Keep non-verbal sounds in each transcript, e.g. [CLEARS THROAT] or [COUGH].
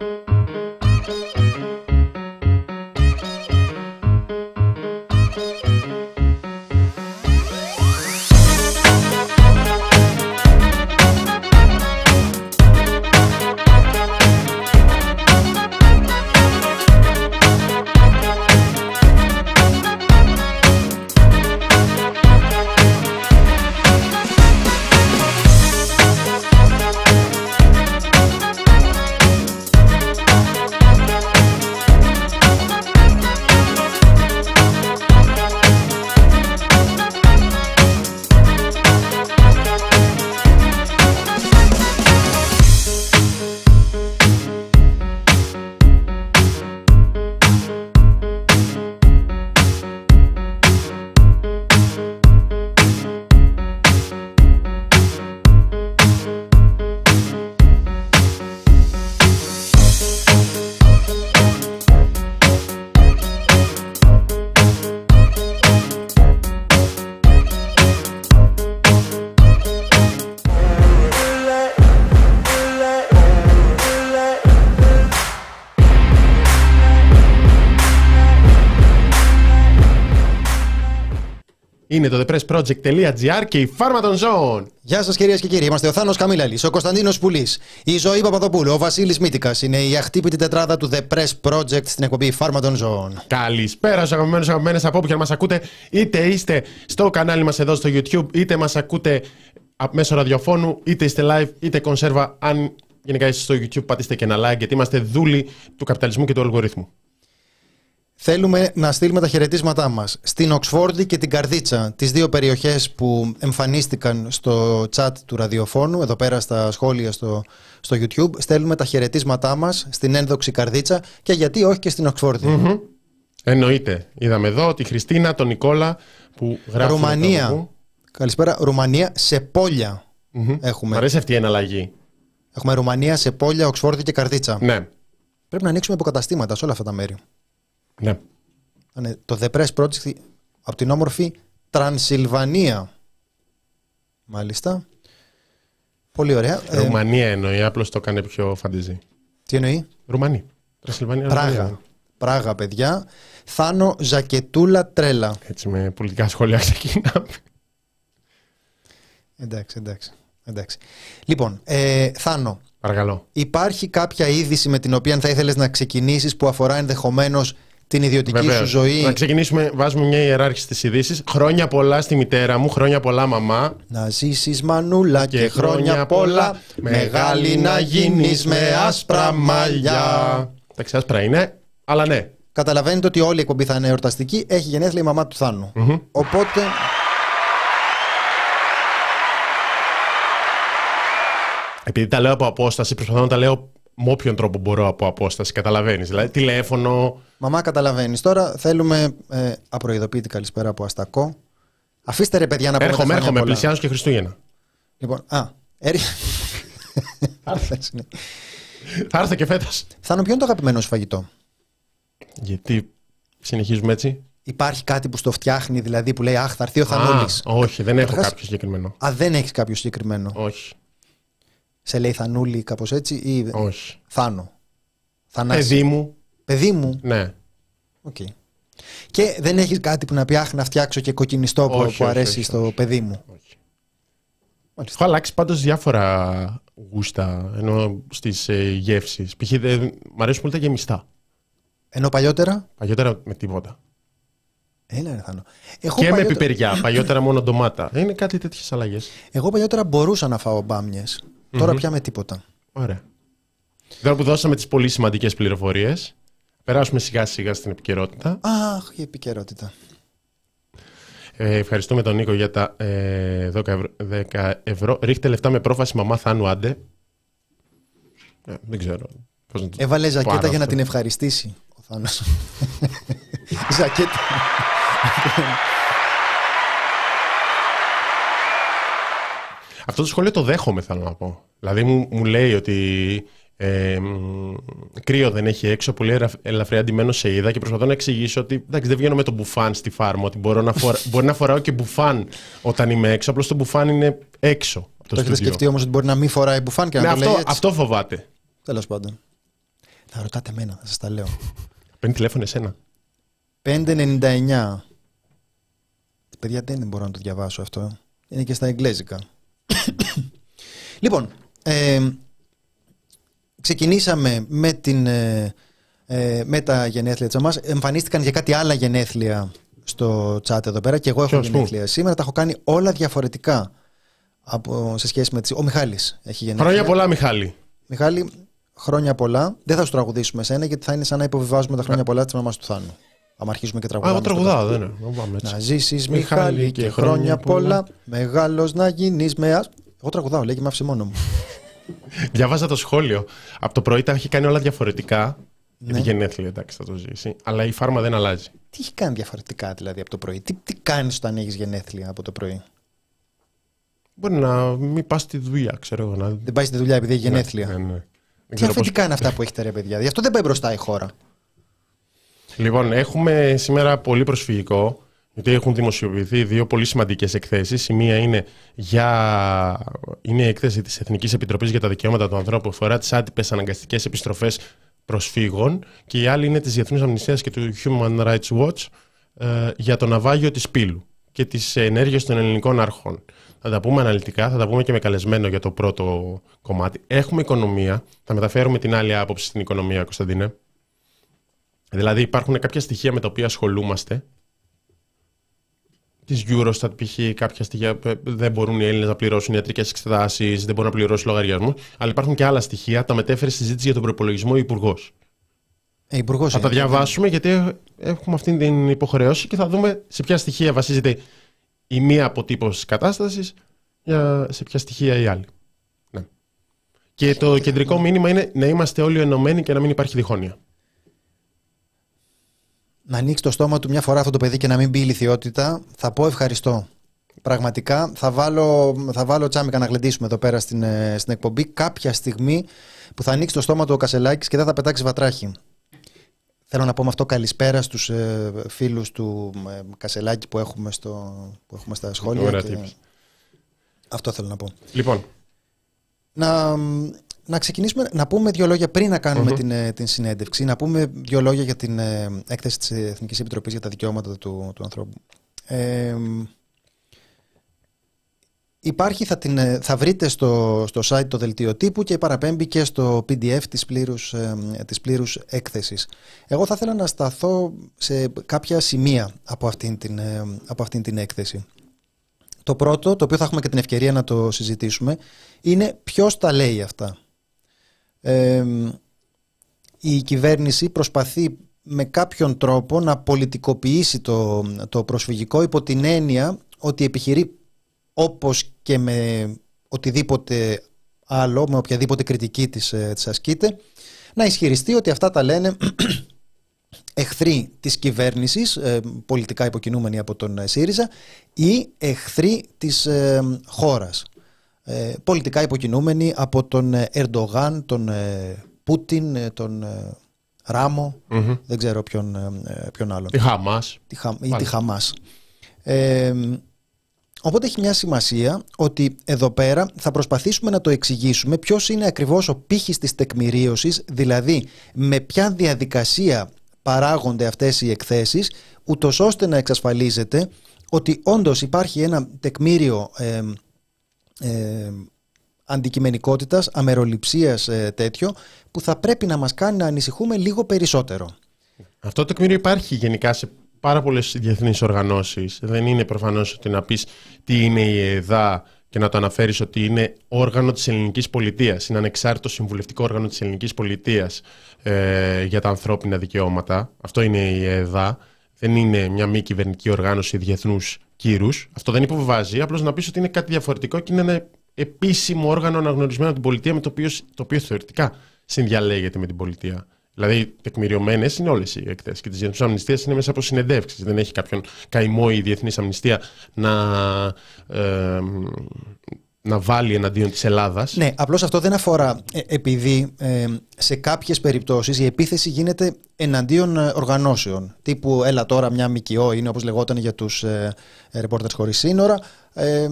Thank you. Το thepressproject.gr και η Φάρμα των Ζώων. Γεια σας κυρίες και κύριοι. Είμαστε ο Θάνος Καμίλαλη, ο Κωνσταντίνος Πουλής, η Ζωή Παπαδοπούλου, ο Βασίλης Μίτικα. Είναι η αχτύπητη τετράδα του The Press Project στην εκπομπή Φάρμα των Ζώων. Καλησπέρα στου αγαπημένους αγαπημένες από όπου και αν μας ακούτε, είτε είστε στο κανάλι μας εδώ στο YouTube, είτε μας ακούτε μέσω ραδιοφώνου, είτε είστε live, είτε κονσέρβα. Αν γενικά είστε στο YouTube, πατήστε και ένα like, γιατί είμαστε δούλοι του καπιταλισμού και του αλγορίθμου. Θέλουμε να στείλουμε τα χαιρετίσματά μας στην Οξφόρδη και την Καρδίτσα, τις δύο περιοχές που εμφανίστηκαν στο chat του ραδιοφώνου, εδώ πέρα στα σχόλια στο, στο YouTube. Στέλνουμε τα χαιρετίσματά μας στην ένδοξη Καρδίτσα και γιατί όχι και στην οξφορδη mm Εννοείται. Είδαμε εδώ τη Χριστίνα, τον Νικόλα που γράφει. Ρουμανία. Καλησπέρα. Ρουμανία σε πόλια mm-hmm. έχουμε. Μ' αρέσει αυτή η εναλλαγή. Έχουμε Ρουμανία σε πόλια, Οξφόρδη και Καρδίτσα. Ναι. Πρέπει να ανοίξουμε υποκαταστήματα σε όλα αυτά τα μέρη. Ναι. Είναι το The Press Project από την όμορφη Τρανσιλβανία. Μάλιστα. Πολύ ωραία. Ε, Ρουμανία εννοεί, απλώς το έκανε πιο φαντεζή. Τι εννοεί; Ρουμανία. Τρανσιλβανία. Πράγα. Πράγα, παιδιά. Θάνο Ζακετούλα Τρέλα. Έτσι με πολιτικά σχόλια ξεκινάμε. Εντάξει, εντάξει. εντάξει. Λοιπόν, ε, Θάνο. Παρακαλώ. Υπάρχει κάποια είδηση με την οποία θα ήθελες να ξεκινήσεις που αφορά ενδεχομένως την ιδιωτική Βεβαίως. σου ζωή. Να ξεκινήσουμε, βάζουμε μια ιεράρχηση στις ειδήσεις. Χρόνια πολλά στη μητέρα μου, χρόνια πολλά μαμά. Να ζήσεις μανούλα και, χρόνια πολλά. Μεγάλη να γίνεις με άσπρα μαλλιά. Εντάξει, άσπρα είναι, αλλά ναι. Καταλαβαίνετε ότι όλη η εκπομπή θα είναι εορταστική. Έχει γενέθλια η μαμά του θανου Μμμ. Οπότε. Επειδή τα λέω από απόσταση, προσπαθώ να τα λέω με όποιον τρόπο μπορώ από απόσταση. Καταλαβαίνεις. Δηλαδή, τηλέφωνο. Μαμά, καταλαβαίνεις. Τώρα θέλουμε ε, απροειδοποιητή καλησπέρα από Αστακό. Αφήστε ρε παιδιά να πούμε. τα Έρχομαι, χρόνια έρχομαι. πολλά. Πλησιάζω και Χριστούγεννα. Λοιπόν, α, έρη... Ναι. Θα έρθω και φέτος. Θάνο, ποιο είναι το αγαπημένο σου φαγητό; Γιατί συνεχίζουμε έτσι; Υπάρχει κάτι που στο φτιάχνει, δηλαδή που λέει Αχ, θα έρθει ο Α, Θανούλης. όχι, δεν έχω Καταρχάς- κάποιο συγκεκριμένο. Α, δεν έχεις κάποιο συγκεκριμένο. Όχι. Σε λέει Θανούλη, κάπως έτσι, ή Όχι. Θάνο. Θανάση. Παιδί μου, Παιδί μου. ναι. Οκ. Και δεν έχεις κάτι που να πει Αχ, να φτιάξω και κοκκινιστό που, Όχι, που όχι, αρέσει όχι, στο όχι. παιδί μου. όχι. Μάλιστα. Έχω αλλάξει πάντως διάφορα γούστα ενώ στις ε, γεύσεις. Π.χ. δεν- μ' αρέσουν πολύ τα γεμιστά. Ενώ παλιότερα; Παλιότερα με τίποτα. Έλα, ρε Θάνο. Εγώ και με παλιότερα, πιπεριά. Παλιότερα μόνο ντομάτα. Είναι κάτι τέτοιες αλλαγές. εγώ παλιότερα μπορούσα να φάω μπάμιες. Τώρα πια με τίποτα. Ωραία. Τώρα που δώσαμε τις πολύ σημαντικές πληροφορίες, περάσουμε σιγά σιγά στην επικαιρότητα. Αχ, η επικαιρότητα. Ε, ευχαριστούμε τον Νίκο για τα ε, 10, ευρώ, 10 ευρώ. Ρίχτε λεφτά με πρόφαση μαμά Θάνου Άντε. Ε, δεν ξέρω. Πώς να το Έβαλε πω ζακέτα άλλο για να αυτό. την ευχαριστήσει ο Θάνος. [LAUGHS] ζακέτα. Αυτό το σχόλιο το δέχομαι, θέλω να πω. Δηλαδή μου, μου λέει ότι ε, μ, κρύο δεν έχει έξω, πολύ ελαφ- ελαφριά αντιμένο σε είδα και προσπαθώ να εξηγήσω ότι εντάξει, δεν βγαίνω με το μπουφάν στη φάρμα, ότι μπορώ να φορά, μπορεί να φοράω και μπουφάν όταν είμαι έξω, απλώς το μπουφάν είναι έξω από το, Το έχετε στούντιο. σκεφτεί όμως ότι μπορεί να μην φοράει μπουφάν και Ναι, να το λέει αυτό, έτσι; αυτό φοβάται. Τέλος πάντων. Θα ρωτάτε εμένα, θα σας τα λέω. Παίρνει τηλέφωνο εσένα. 599. Παιδιά δεν μπορώ να το διαβάσω αυτό. Είναι και στα εγγλέζικα. Λοιπόν, ε, ξεκινήσαμε με, την, ε, ε, με τα γενέθλια της μας. Εμφανίστηκαν και κάτι άλλα γενέθλια στο chat εδώ πέρα και εγώ έχω Ποιος, πού; γενέθλια. Σήμερα τα έχω κάνει όλα διαφορετικά από, σε σχέση με τις... Ο Μιχάλης έχει γενέθλια. Χρόνια πολλά, Μιχάλη. Μιχάλη, χρόνια πολλά. Δεν θα σου τραγουδήσουμε εσένα γιατί θα είναι σαν να υποβιβάζουμε τα χρόνια πολλά της μαμάς του Θάνου. Αν αρχίσουμε και Α, τραγουδάμε. εγώ στο τραγουδάω, δεν είναι. Να πάμε έτσι. να ζήσεις Μιχάλη, Μιχάλη και και χρόνια χρόνια πολλά. πολλά Μεγάλος να γίνεις με ας... Εγώ τραγουδάω, λέει και με άφησε μόνο μου [LAUGHS] Διαβάζα το σχόλιο. Από το πρωί τα έχει κάνει όλα διαφορετικά. Ναι. Γιατί γενέθλια, εντάξει, θα το ζήσει. Αλλά η φάρμα δεν αλλάζει. Τι έχει κάνει διαφορετικά δηλαδή από το πρωί; Τι, τι κάνεις όταν έχεις γενέθλια από το πρωί; Μπορεί να μην πας στη δουλειά, ξέρω εγώ. Να... Δεν πάει στη δουλειά επειδή έχει γενέθλια Ναι, ναι. Δεν Τι ξέρω πώς- αφεντικά είναι αυτά που έχετε ρε παιδιά; Γι' αυτό δεν πάει μπροστά η χώρα Λοιπόν, έχουμε σήμερα πολύ προσφυγικό, γιατί έχουν δημοσιοποιηθεί δύο πολύ σημαντικές εκθέσεις. Η μία είναι, για... είναι η έκθεση της Εθνικής Επιτροπής για τα Δικαιώματα του Ανθρώπου, που αφορά τις άτυπες αναγκαστικές επιστροφές προσφύγων, και η άλλη είναι της Διεθνούς Αμνηστίας και του Human Rights Watch ε, για το ναυάγιο της Πύλου και τις ενέργειες των ελληνικών αρχών. Θα τα πούμε αναλυτικά, θα τα πούμε και με καλεσμένο για το πρώτο κομμάτι. Έχουμε οικονομία, θα μεταφέρουμε την άλλη άποψη στην οικονομία, Κωνσταντίνε. Δηλαδή υπάρχουν κάποια στοιχεία με τα οποία ασχολούμαστε. Της Eurostat, π.χ. κάποια στοιχεία ε, δεν μπορούν οι Έλληνες να πληρώσουν ιατρικές εξετάσεις, δεν μπορούν να πληρώσουν λογαριασμούς. Αλλά υπάρχουν και άλλα στοιχεία. Τα μετέφερε στη συζήτηση για τον προπολογισμό ο Υπουργός. ε, Υπουργός Θα τα είναι. διαβάσουμε γιατί έχουμε αυτή την υποχρέωση και θα δούμε σε ποια στοιχεία βασίζεται η μία αποτύπωση κατάστασης για σε ποια στοιχεία η άλλη. Ναι. Και το κεντρικό μήνυμα είναι να είμαστε όλοι ενωμένοι και να μην υπάρχει διχόνοια. Να ανοίξει το στόμα του μια φορά αυτό το παιδί και να μην πει ηλικιότητα Θα πω ευχαριστώ Πραγματικά θα βάλω, θα βάλω τσάμικα να γλεντήσουμε εδώ πέρα στην, ε, στην εκπομπή κάποια στιγμή που θα ανοίξει το στόμα του ο Κασελάκης και δεν θα πετάξει βατράχη. Θέλω να πω με αυτό καλησπέρα στους ε, φίλους του ε, Κασελάκη που έχουμε, στο, που έχουμε στα σχόλια. Ωραία και- tips. Αυτό θέλω να πω. Λοιπόν, Να, να ξεκινήσουμε να πούμε δύο λόγια πριν να κανουμε Μμμ. την, ε, την συνέντευξη. Να πούμε δύο λόγια για την ε, έκθεση της Εθνικής Επιτροπής για τα Δικαιώματα του, του ανθρώπου. Ε, υπάρχει, θα, την, ε, θα βρείτε στο, στο site το δελτίο τύπου και παραπέμπει και στο PDF της πλήρους, ε, της πλήρους έκθεσης. Εγώ θα ήθελα να σταθώ σε κάποια σημεία από αυτήν την, ε, από αυτήν την έκθεση. Το πρώτο, το οποίο θα έχουμε και την ευκαιρία να το συζητήσουμε, είναι ποιος τα λέει αυτά. Ε, η κυβέρνηση προσπαθεί με κάποιον τρόπο να πολιτικοποιήσει το, το προσφυγικό υπό την έννοια ότι επιχειρεί όπως και με οτιδήποτε άλλο, με οποιαδήποτε κριτική της, ε, της ασκείται, να ισχυριστεί ότι αυτά τα λένε [CLEARS THROAT] εχθροί της κυβέρνησης, ε, πολιτικά υποκινούμενοι από τον ε, ΣΥΡΙΖΑ ή εχθροί της ε, χώρας, ε, πολιτικά υποκινούμενοι από τον ε, Ερντογάν, τον ε, Πούτιν, ε, τον ε, Ράμο, μμμ. δεν ξέρω ποιον, ε, ποιον άλλον τη Χαμάς. τη Χα- ή Πάλι. τη Χαμάς. Ε, οπότε έχει μια σημασία ότι εδώ πέρα θα προσπαθήσουμε να το εξηγήσουμε ποιος είναι ακριβώς ο πύχης της τεκμηρίωσης, δηλαδή με ποια διαδικασία παράγονται αυτές οι εκθέσεις, ούτως ώστε να εξασφαλίζεται ότι όντως υπάρχει ένα τεκμήριο ε, ε, αντικειμενικότητας, αμεροληψίας ε, τέτοιο, που θα πρέπει να μας κάνει να ανησυχούμε λίγο περισσότερο. Αυτό το τεκμήριο υπάρχει γενικά σε πάρα πολλές διεθνείς οργανώσεις. Δεν είναι προφανώς ότι να πεις τι είναι η ΕΔΑ και να το αναφέρεις ότι είναι όργανο της ελληνικής πολιτείας. Είναι ανεξάρτητο συμβουλευτικό όργανο της ελληνικής πολιτείας ε, για τα ανθρώπινα δικαιώματα. Αυτό είναι η ΕΔΑ. Δεν είναι μια μη κυβερνητική οργάνωση διεθνούς κύρους. Αυτό δεν υποβιβάζει. Απλώς να πεις ότι είναι κάτι διαφορετικό και είναι ένα επίσημο όργανο αναγνωρισμένο από την πολιτεία με το οποίο, το οποίο θεωρητικά συνδιαλέγεται με την πολιτεία. Δηλαδή, τεκμηριωμένες είναι όλες οι εκθέσεις. Και τη Διεθνούς Αμνηστία είναι μέσα από συνεντεύξεις. Δεν έχει κάποιον καημό η Διεθνής Αμνηστία να, ε, να βάλει εναντίον της Ελλάδας. Ναι, απλώς αυτό δεν αφορά ε, επειδή ε, σε κάποιες περιπτώσεις η επίθεση γίνεται εναντίον ε, οργανώσεων. Τύπου, έλα τώρα μια ΜΚΟ είναι όπως λεγόταν για τους ε, ε, Reporters χωρίς σύνορα. Ε,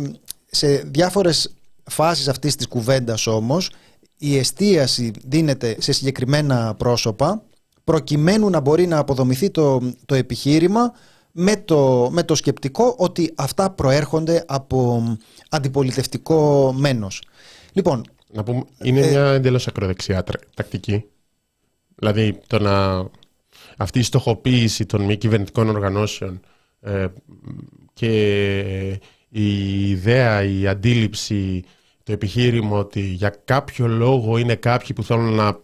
σε διάφορες φάσεις αυτής της κουβέντας όμως η εστίαση δίνεται σε συγκεκριμένα πρόσωπα προκειμένου να μπορεί να αποδομηθεί το, το επιχείρημα με το, με το σκεπτικό ότι αυτά προέρχονται από αντιπολιτευτικό μένος. Λοιπόν, να πούμε, είναι ε, μια εντελώς ακροδεξιά τακτική. Δηλαδή το να, αυτή η στοχοποίηση των μη κυβερνητικών οργανώσεων ε, και η ιδέα, η αντίληψη, το επιχείρημα ότι για κάποιο λόγο είναι κάποιοι που θέλουν να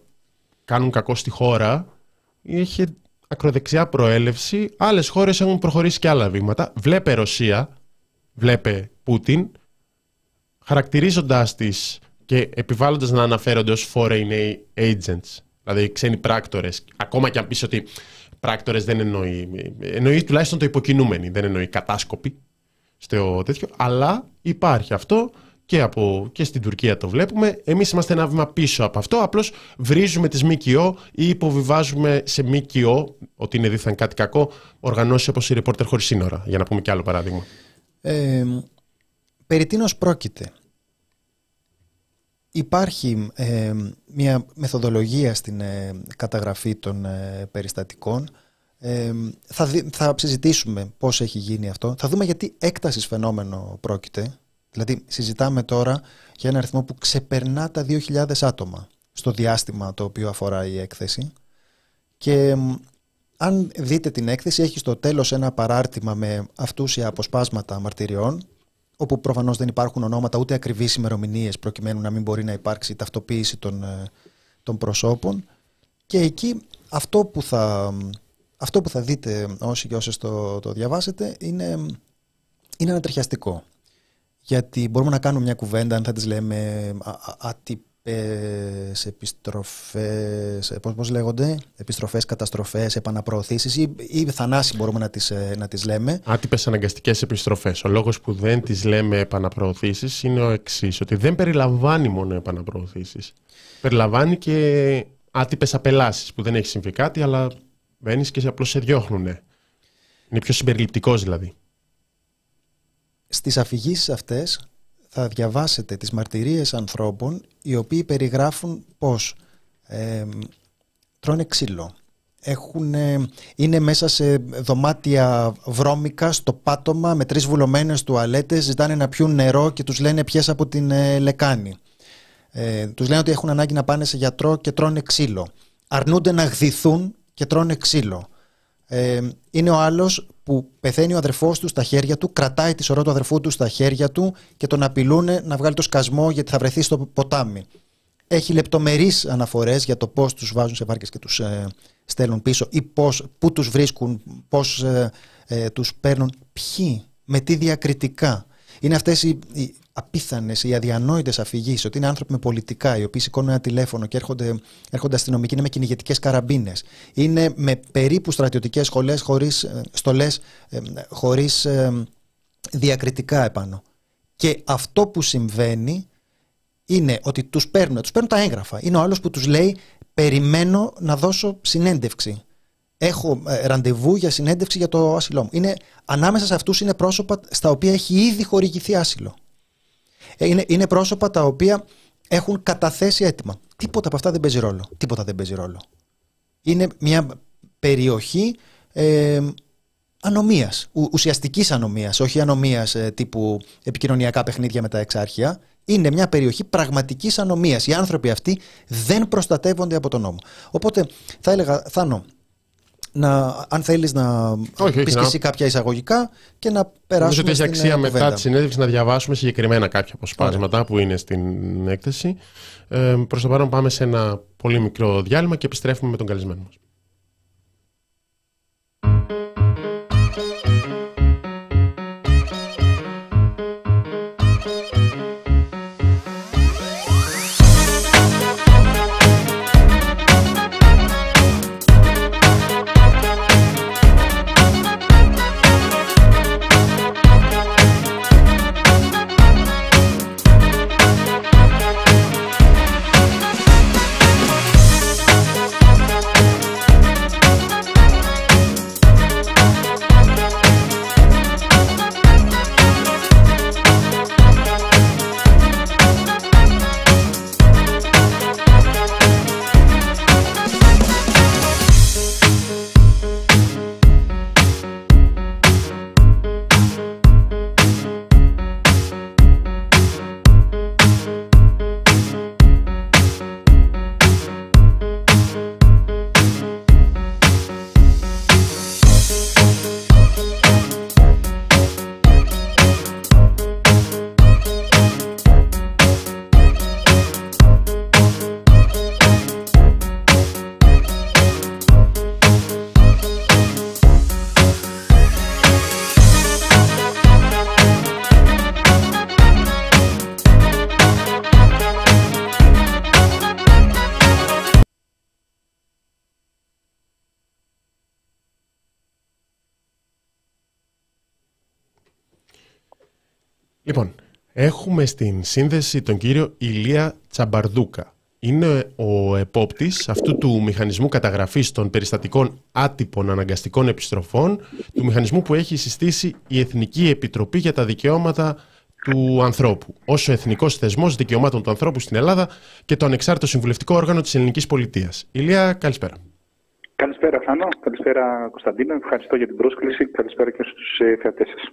κάνουν κακό στη χώρα είχε ακροδεξιά προέλευση. Άλλες χώρες έχουν προχωρήσει και άλλα βήματα. Βλέπε Ρωσία, βλέπε Πούτιν, χαρακτηρίζοντάς τις και επιβάλλοντας να αναφέρονται ως foreign agents, δηλαδή ξένοι πράκτορες, ακόμα και αν πεις ότι πράκτορες δεν εννοεί, εννοεί τουλάχιστον το υποκινούμενοι, δεν εννοεί κατάσκοποι στο τέτοιο, αλλά υπάρχει αυτό και, από, και στην Τουρκία το βλέπουμε. Εμείς είμαστε ένα βήμα πίσω από αυτό, απλώς βρίζουμε τις ΜΚΟ ή υποβιβάζουμε σε ΜΚΟ, ότι είναι δίθεν κάτι κακό, οργανώσεις όπως η Reporter χωρίς σύνορα, για να πούμε και άλλο παράδειγμα. Ε, περί τίνος πρόκειται; Υπάρχει ε, μια μεθοδολογία στην ε, καταγραφή των ε, περιστατικών. θα, θα συζητήσουμε πώς έχει γίνει αυτό. Θα δούμε γιατί έκτασης φαινόμενο πρόκειται. Δηλαδή συζητάμε τώρα για ένα αριθμό που ξεπερνά τα 2.000 άτομα στο διάστημα το οποίο αφορά η έκθεση. Και αν δείτε την έκθεση έχει στο τέλος ένα παράρτημα με αυτούσια αποσπάσματα μαρτυριών όπου προφανώς δεν υπάρχουν ονόματα ούτε ακριβείς ημερομηνίες προκειμένου να μην μπορεί να υπάρξει ταυτοποίηση των, ε, των προσώπων. Και εκεί αυτό που θα, αυτό που θα δείτε όσοι και όσες το, το διαβάσετε είναι, είναι ανατριχιαστικό. Γιατί μπορούμε να κάνουμε μια κουβέντα αν θα τις λέμε ατυπ, σε επιστροφές, πώς, πώς λέγονται, επιστροφές, καταστροφές, επαναπροωθήσεις ή, ή θανάση μπορούμε να τις, ε, να τις λέμε. Άτυπες αναγκαστικές επιστροφές. Ο λόγος που δεν τις λέμε επαναπροωθήσεις είναι ο εξής ότι δεν περιλαμβάνει μόνο επαναπροωθήσεις. Περιλαμβάνει και άτυπες απελάσεις που δεν έχει συμβεί κάτι αλλά βαίνεις και απλώς σε διώχνουνε. Είναι πιο συμπεριληπτικός δηλαδή. Στις αφηγήσεις αυτές θα διαβάσετε τις μαρτυρίες ανθρώπων οι οποίοι περιγράφουν πως ε, τρώνε ξύλο. Έχουν, είναι μέσα σε δωμάτια βρώμικα στο πάτωμα με τρεις βουλωμένες τουαλέτες, ζητάνε να πιούν νερό και τους λένε πιες από την ε, λεκάνη. Ε, τους λένε ότι έχουν ανάγκη να πάνε σε γιατρό και τρώνε ξύλο. Αρνούνται να γδυθούν και τρώνε ξύλο. Ε, είναι ο άλλος που πεθαίνει ο αδερφός του στα χέρια του, κρατάει τη σωρό του αδερφού του στα χέρια του και τον απειλούν να βγάλει το σκασμό γιατί θα βρεθεί στο ποτάμι. Έχει λεπτομερείς αναφορές για το πώς τους βάζουν σε βάρκες και τους ε, στέλνουν πίσω ή πώς, πού τους βρίσκουν, πώς ε, ε, τους παίρνουν, ποιοι, με τι διακριτικά. Είναι αυτές οι, απίθανες ή αδιανόητες αφηγήσεις ότι είναι άνθρωποι με πολιτικά, οι οποίοι σηκώνουν ένα τηλέφωνο και έρχονται, έρχονται αστυνομικοί, είναι με κυνηγετικέ καραμπίνες. Είναι με περίπου στρατιωτικές σχολές, χωρίς ε, στολές, ε, χωρίς ε, διακριτικά επάνω. Και αυτό που συμβαίνει είναι ότι τους παίρνουν, τους παίρνουν τα έγγραφα. Είναι ο άλλος που τους λέει: Περιμένω να δώσω συνέντευξη. Έχω ραντεβού για συνέντευξη για το άσυλό μου. Είναι, ανάμεσα σε αυτούς είναι πρόσωπα στα οποία έχει ήδη χορηγηθεί άσυλο. Ε, είναι, είναι πρόσωπα τα οποία έχουν καταθέσει έτοιμα. Τίποτα από αυτά δεν παίζει ρόλο. Τίποτα δεν παίζει ρόλο. Είναι μια περιοχή ε, ανομίας, ουσιαστικής ανομίας, όχι ανομίας ε, τύπου επικοινωνιακά παιχνίδια με τα εξάρχεια. Είναι μια περιοχή πραγματικής ανομίας. Οι άνθρωποι αυτοί δεν προστατεύονται από τον νόμο. Οπότε θα έλεγα, Θάνο, να, αν θέλεις να πεις και εσύ κάποια εισαγωγικά και να περάσουμε Νομίζω ότι έχει αξία ε, μετά τη συνέντευξη να διαβάσουμε συγκεκριμένα κάποια αποσπάσματα που είναι στην έκθεση. Ε, προς το παρόν πάμε σε ένα πολύ μικρό διάλειμμα και επιστρέφουμε με τον καλεσμένο μας. Λοιπόν, έχουμε στην σύνδεση τον κύριο Ηλία Τσαμπαρδούκα. Είναι ο επόπτης αυτού του μηχανισμού καταγραφής των περιστατικών άτυπων αναγκαστικών επιστροφών, του μηχανισμού που έχει συστήσει η Εθνική Επιτροπή για τα Δικαιώματα του ανθρώπου, ως ο εθνικός θεσμός δικαιωμάτων του ανθρώπου στην Ελλάδα και το ανεξάρτητο συμβουλευτικό όργανο της ελληνικής πολιτείας. Ηλία, καλησπέρα. Καλησπέρα, Θάνο. Καλησπέρα, Κωνσταντίνο. Ευχαριστώ για την πρόσκληση. Καλησπέρα και στους ε, θεατές σας.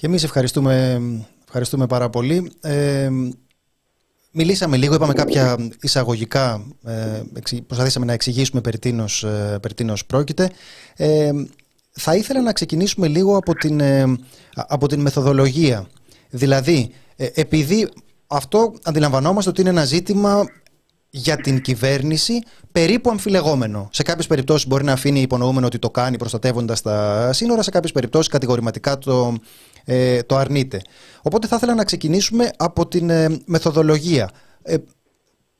Και εμείς ευχαριστούμε, ευχαριστούμε πάρα πολύ. Ε, μιλήσαμε λίγο, είπαμε κάποια εισαγωγικά, ε, προσπαθήσαμε να εξηγήσουμε περί τίνος, ε, περί τίνος πρόκειται. Ε, θα ήθελα να ξεκινήσουμε λίγο από την, ε, από την μεθοδολογία Δηλαδή, ε, επειδή αυτό αντιλαμβανόμαστε ότι είναι ένα ζήτημα για την κυβέρνηση περίπου αμφιλεγόμενο. Σε κάποιες περιπτώσεις μπορεί να αφήνει υπονοούμενο ότι το κάνει προστατεύοντας τα σύνορα, σε κάποιες περιπτώσεις κατηγορηματικά το, ε, το αρνείται. Οπότε θα ήθελα να ξεκινήσουμε από την ε, μεθοδολογία. Ε,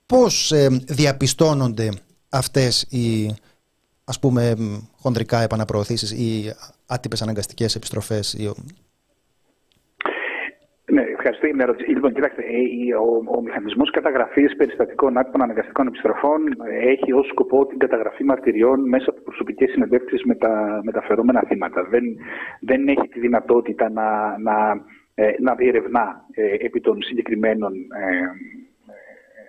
πώς διαπιστώνονται αυτές οι ας πούμε χονδρικά επαναπροωθήσεις ή άτυπες αναγκαστικές επιστροφές ναι, ευχαριστώ για την ερώτηση. Λοιπόν, κοιτάξτε, ε, ο, ο μηχανισμός καταγραφής περιστατικών άτυπων αναγκαστικών επιστροφών έχει ως σκοπό την καταγραφή μαρτυριών μέσα από προσωπικές συνεντεύξεις με τα μεταφερόμενα θύματα. Δεν, δεν έχει τη δυνατότητα να, να, ε, να διερευνά ε, επί των συγκεκριμένων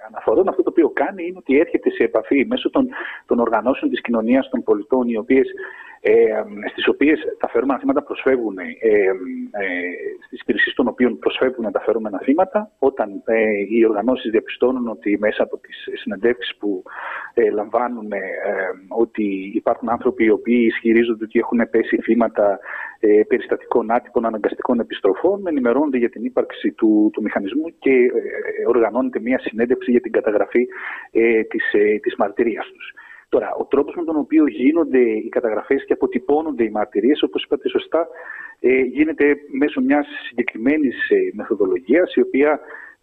αναφορών. Αυτό το οποίο κάνει είναι ότι έρχεται σε επαφή μέσω των, των οργανώσεων της κοινωνίας των πολιτών, οι οποίες ε, στις οποίες τα φερόμενα θύματα προσφεύγουν, ε, ε, στις υπηρεσίες των οποίων προσφεύγουν τα φερόμενα θύματα, όταν ε, οι οργανώσεις διαπιστώνουν ότι μέσα από τις συνεντεύξεις που ε, λαμβάνουν ε, ότι υπάρχουν άνθρωποι οι οποίοι ισχυρίζονται ότι έχουν πέσει θύματα ε, περιστατικών άτυπων αναγκαστικών επιστροφών, ενημερώνονται για την ύπαρξη του, του μηχανισμού και ε, οργανώνεται μια συνέντευξη για την καταγραφή ε, της, ε, της μαρτυρίας τους. Τώρα, ο τρόπος με τον οποίο γίνονται οι καταγραφές και αποτυπώνονται οι μαρτυρίες, όπως είπατε σωστά, ε, γίνεται μέσω μιας συγκεκριμένης ε, μεθοδολογίας, η οποία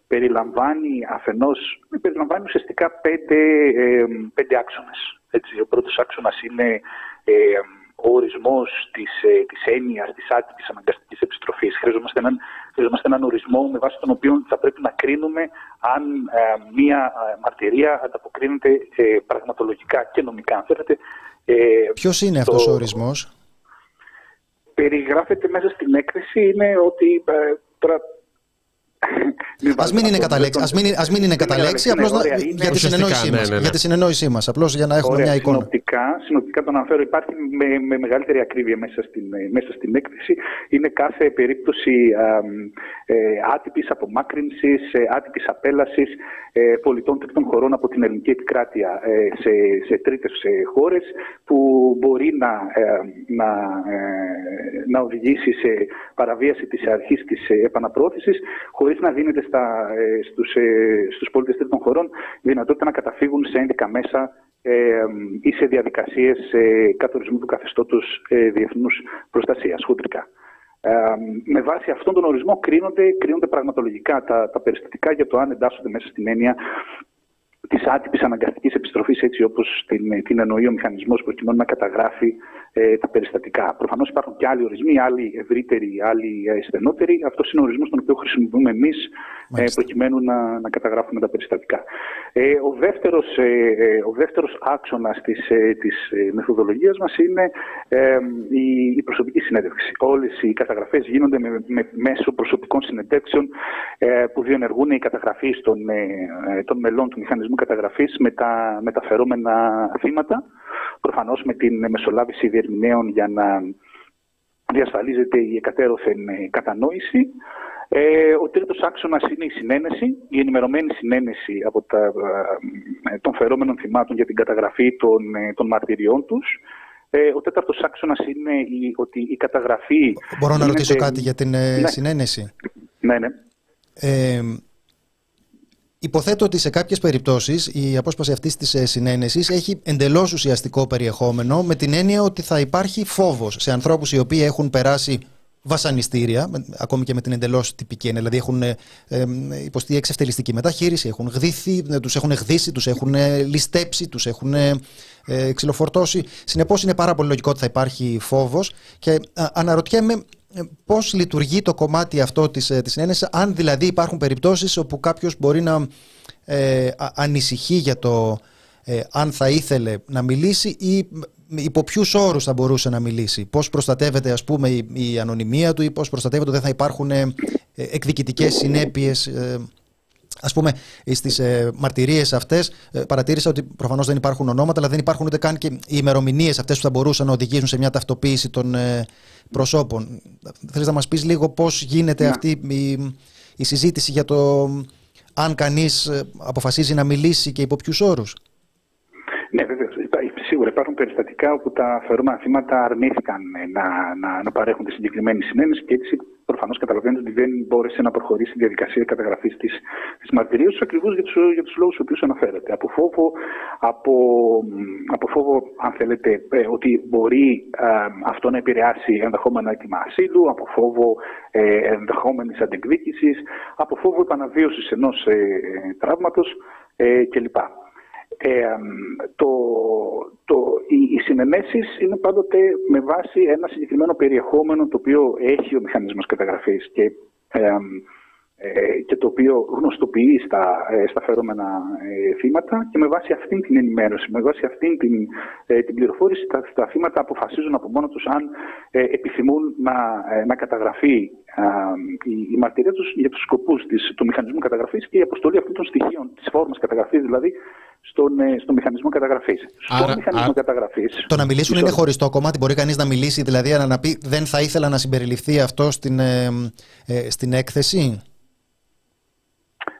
περιλαμβάνει αφενός, περιλαμβάνει ουσιαστικά πέντε, ε, πέντε άξονες. Έτσι, ο πρώτος άξονας είναι ε, ο ορισμός της, ε, της έννοιας της άτυπης αναγκαστικής επιστροφής. Χρειαζόμαστε έναν, χρειαζόμαστε έναν ορισμό με βάση τον οποίο θα πρέπει να κρίνουμε αν ε, μία ε, μαρτυρία ανταποκρίνεται ε, πραγματολογικά και νομικά. Αν θέλετε, ε, Ποιος είναι αυτός ο ορισμός; Περιγράφεται μέσα στην έκθεση είναι ότι τώρα Α μην είναι κατά λέξη, ας μην, ας μην είναι κατά λέξη απλώς να, για, τη συνεννόησή μας, ναι, ναι, για τη συνεννόησή μας, απλώς για να έχουμε ωραία, μια εικόνα. Συνοπτικά, συνοπτικά τον αναφέρω, υπάρχει με, με μεγαλύτερη ακρίβεια μέσα στην, μέσα στην έκθεση. Είναι κάθε περίπτωση α, ε, άτυπης απομάκρυνσης, ε, άτυπης απέλασης ε, πολιτών τρίτων χωρών από την ελληνική επικράτεια ε, σε, σε τρίτες ε, χώρες που μπορεί να, ε, να, να οδηγήσει σε παραβίαση της αρχής της επαναπρόθεσης χωρίς να δίνεται στα, ε, στους, ε, στους πολίτες τρίτων χωρών δυνατότητα να καταφύγουν σε ένδικα μέσα ε, ή σε διαδικασίες ε, κατορισμού του καθεστώτος ε, διεθνούς προστασίας, χοντρικά. Ε, με βάση αυτόν τον ορισμό κρίνονται, κρίνονται πραγματολογικά τα, τα περιστατικά για το αν εντάσσονται μέσα στην έννοια της άτυπης αναγκαστικής επιστροφής, έτσι όπως την, την εννοεί ο μηχανισμός προκειμένου να καταγράφει ε, τα περιστατικά. Προφανώς υπάρχουν και άλλοι ορισμοί, άλλοι ευρύτεροι, άλλοι ε, στενότεροι. Αυτός είναι ο ορισμός τον οποίο χρησιμοποιούμε εμείς ε, προκειμένου να, να καταγράφουμε τα περιστατικά. Ε, ο δεύτερος ε, ε, ο δεύτερος άξονας της της μεθοδολογίας μας είναι η, η προσωπική συνέντευξη. Όλες οι καταγραφές γίνονται με, με, μέσω προσωπικών συνεντεύξεων που διενεργούν η καταγραφή των, των μελών του μηχανισμού καταγραφής με τα μεταφερόμενα θύματα. Προφανώς με την μεσολάβηση διερμηνέων για να διασφαλίζεται η εκατέρωθεν κατανόηση. Ε, ο τρίτος άξονας είναι η συνένεση, η ενημερωμένη συνένεση από τα, ε, των φερόμενων θυμάτων για την καταγραφή των, ε, των μαρτυριών τους. Ε, ο τέταρτος άξονας είναι η, ότι η καταγραφή. Μπορώ να ρωτήσω κάτι για την ε, ναι. συνένεση; Ναι, ναι. Ε, Υποθέτω ότι σε κάποιες περιπτώσεις η απόσπαση αυτής της ε, συνένεσης έχει εντελώς ουσιαστικό περιεχόμενο με την έννοια ότι θα υπάρχει φόβος σε ανθρώπους οι οποίοι έχουν περάσει βασανιστήρια, ακόμη και με την εντελώς τυπική έννοια. Δηλαδή έχουν ε, ε, υποστεί εξευτελιστική μεταχείριση, έχουν γδύθει, ε, τους έχουν γδύσει, τους έχουν ληστέψει, τους έχουν ε, ξυλοφορτώσει. Συνεπώς είναι πάρα πολύ λογικό ότι θα υπάρχει φόβος και αναρωτιέμαι πώς λειτουργεί το κομμάτι αυτό της, της συνένεσης, αν δηλαδή υπάρχουν περιπτώσεις όπου κάποιος μπορεί να ανησυχεί για το αν θα ήθελε να μιλήσει ή υπό ποιους όρους θα μπορούσε να μιλήσει, πώς προστατεύεται ας πούμε η, ανωνυμία του ή πώς προστατεύεται ότι δεν θα υπάρχουν ε, εκδικητικές συνέπειες. Ε, Α πούμε, στις ε, μαρτυρίες αυτές ε, παρατήρησα ότι προφανώς δεν υπάρχουν ονόματα, αλλά δεν υπάρχουν ούτε καν και οι ημερομηνίες αυτές που θα μπορούσαν να οδηγήσουν σε μια ταυτοποίηση των ε, προσώπων. Θέλεις να μας πεις λίγο πώς γίνεται ναι. αυτή η, η συζήτηση για το αν κανείς ε, αποφασίζει να μιλήσει και υπό ποιους όρους; Ναι, βέβαια σίγουρα υπάρχουν περιστατικά όπου τα θεωρούμενα θύματα αρνήθηκαν ε, να, να, να παρέχουν τη συγκεκριμένη συνένεση και έτσι προφανώς καταλαβαίνετε ότι δεν μπόρεσε να προχωρήσει η διαδικασία καταγραφής της μαρτυρίας τους ακριβώς για τους για τους λόγους του οποίους αναφέρεται. Από φόβο, από, από φόβο, αν θέλετε, ε, ότι μπορεί ε, αυτό να επηρεάσει ενδεχόμενα έτοιμα ασύλου, από φόβο ε, ενδεχόμενης αντεκδίκησης, από φόβο επαναβίωσης ενός ε, τραύματος ε, κλπ. Ε, το, το, οι, οι συνενέσεις είναι πάντοτε με βάση ένα συγκεκριμένο περιεχόμενο το οποίο έχει ο μηχανισμός καταγραφής και, ε, και το οποίο γνωστοποιεί στα, ε, στα φερόμενα ε, θύματα και με βάση αυτήν την ενημέρωση, με βάση αυτήν την, την πληροφόρηση τα, τα θύματα αποφασίζουν από μόνο τους αν επιθυμούν να, να καταγραφεί η, η μαρτυρία τους για τους σκοπούς της, του μηχανισμού καταγραφής και η αποστολή αυτών των στοιχείων, της φόρμας καταγραφής δηλαδή, στον, ε, στο μηχανισμό καταγραφής. Στον μηχανισμό καταγραφής. Το να μιλήσουν είναι χωριστό κομμάτι. Μπορεί κανείς να μιλήσει, δηλαδή να πει δεν θα ήθελα να συμπεριληφθεί αυτό στην, ε, ε, στην έκθεση.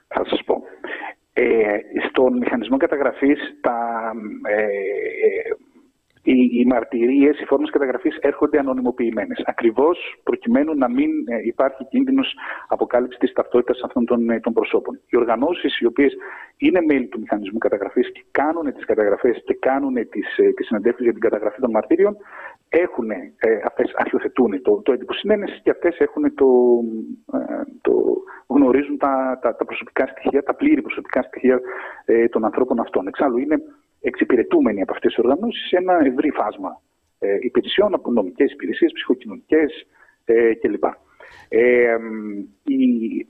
Θα σας πω. Ε, στον μηχανισμό καταγραφής τα, ε, οι, οι μαρτυρίε, οι φόρμες καταγραφής έρχονται ανωνυμοποιημένες. Ακριβώς προκειμένου να μην ε, υπάρχει κίνδυνος αποκάλυψης της ταυτότητας αυτών των, ε, των προσώπων. Οι οργανώσεις οι οποίες είναι μέλη του μηχανισμού καταγραφής και κάνουν τις καταγραφές και κάνουν τις ε, συναντεύξει για την καταγραφή των μαρτύριων, έχουν, ε, αυτές αρχιοθετούν το, το έντυπο συνένεση και αυτές έχουν το, το, γνωρίζουν τα, τα, τα, προσωπικά στοιχεία, τα πλήρη προσωπικά στοιχεία ε, των ανθρώπων αυτών. Εξάλλου είναι εξυπηρετούμενοι από αυτές τις οργανώσεις σε ένα ευρύ φάσμα ε, υπηρεσιών από νομικές υπηρεσίες, ψυχοκοινωνικές ε, κλπ. Ε, η,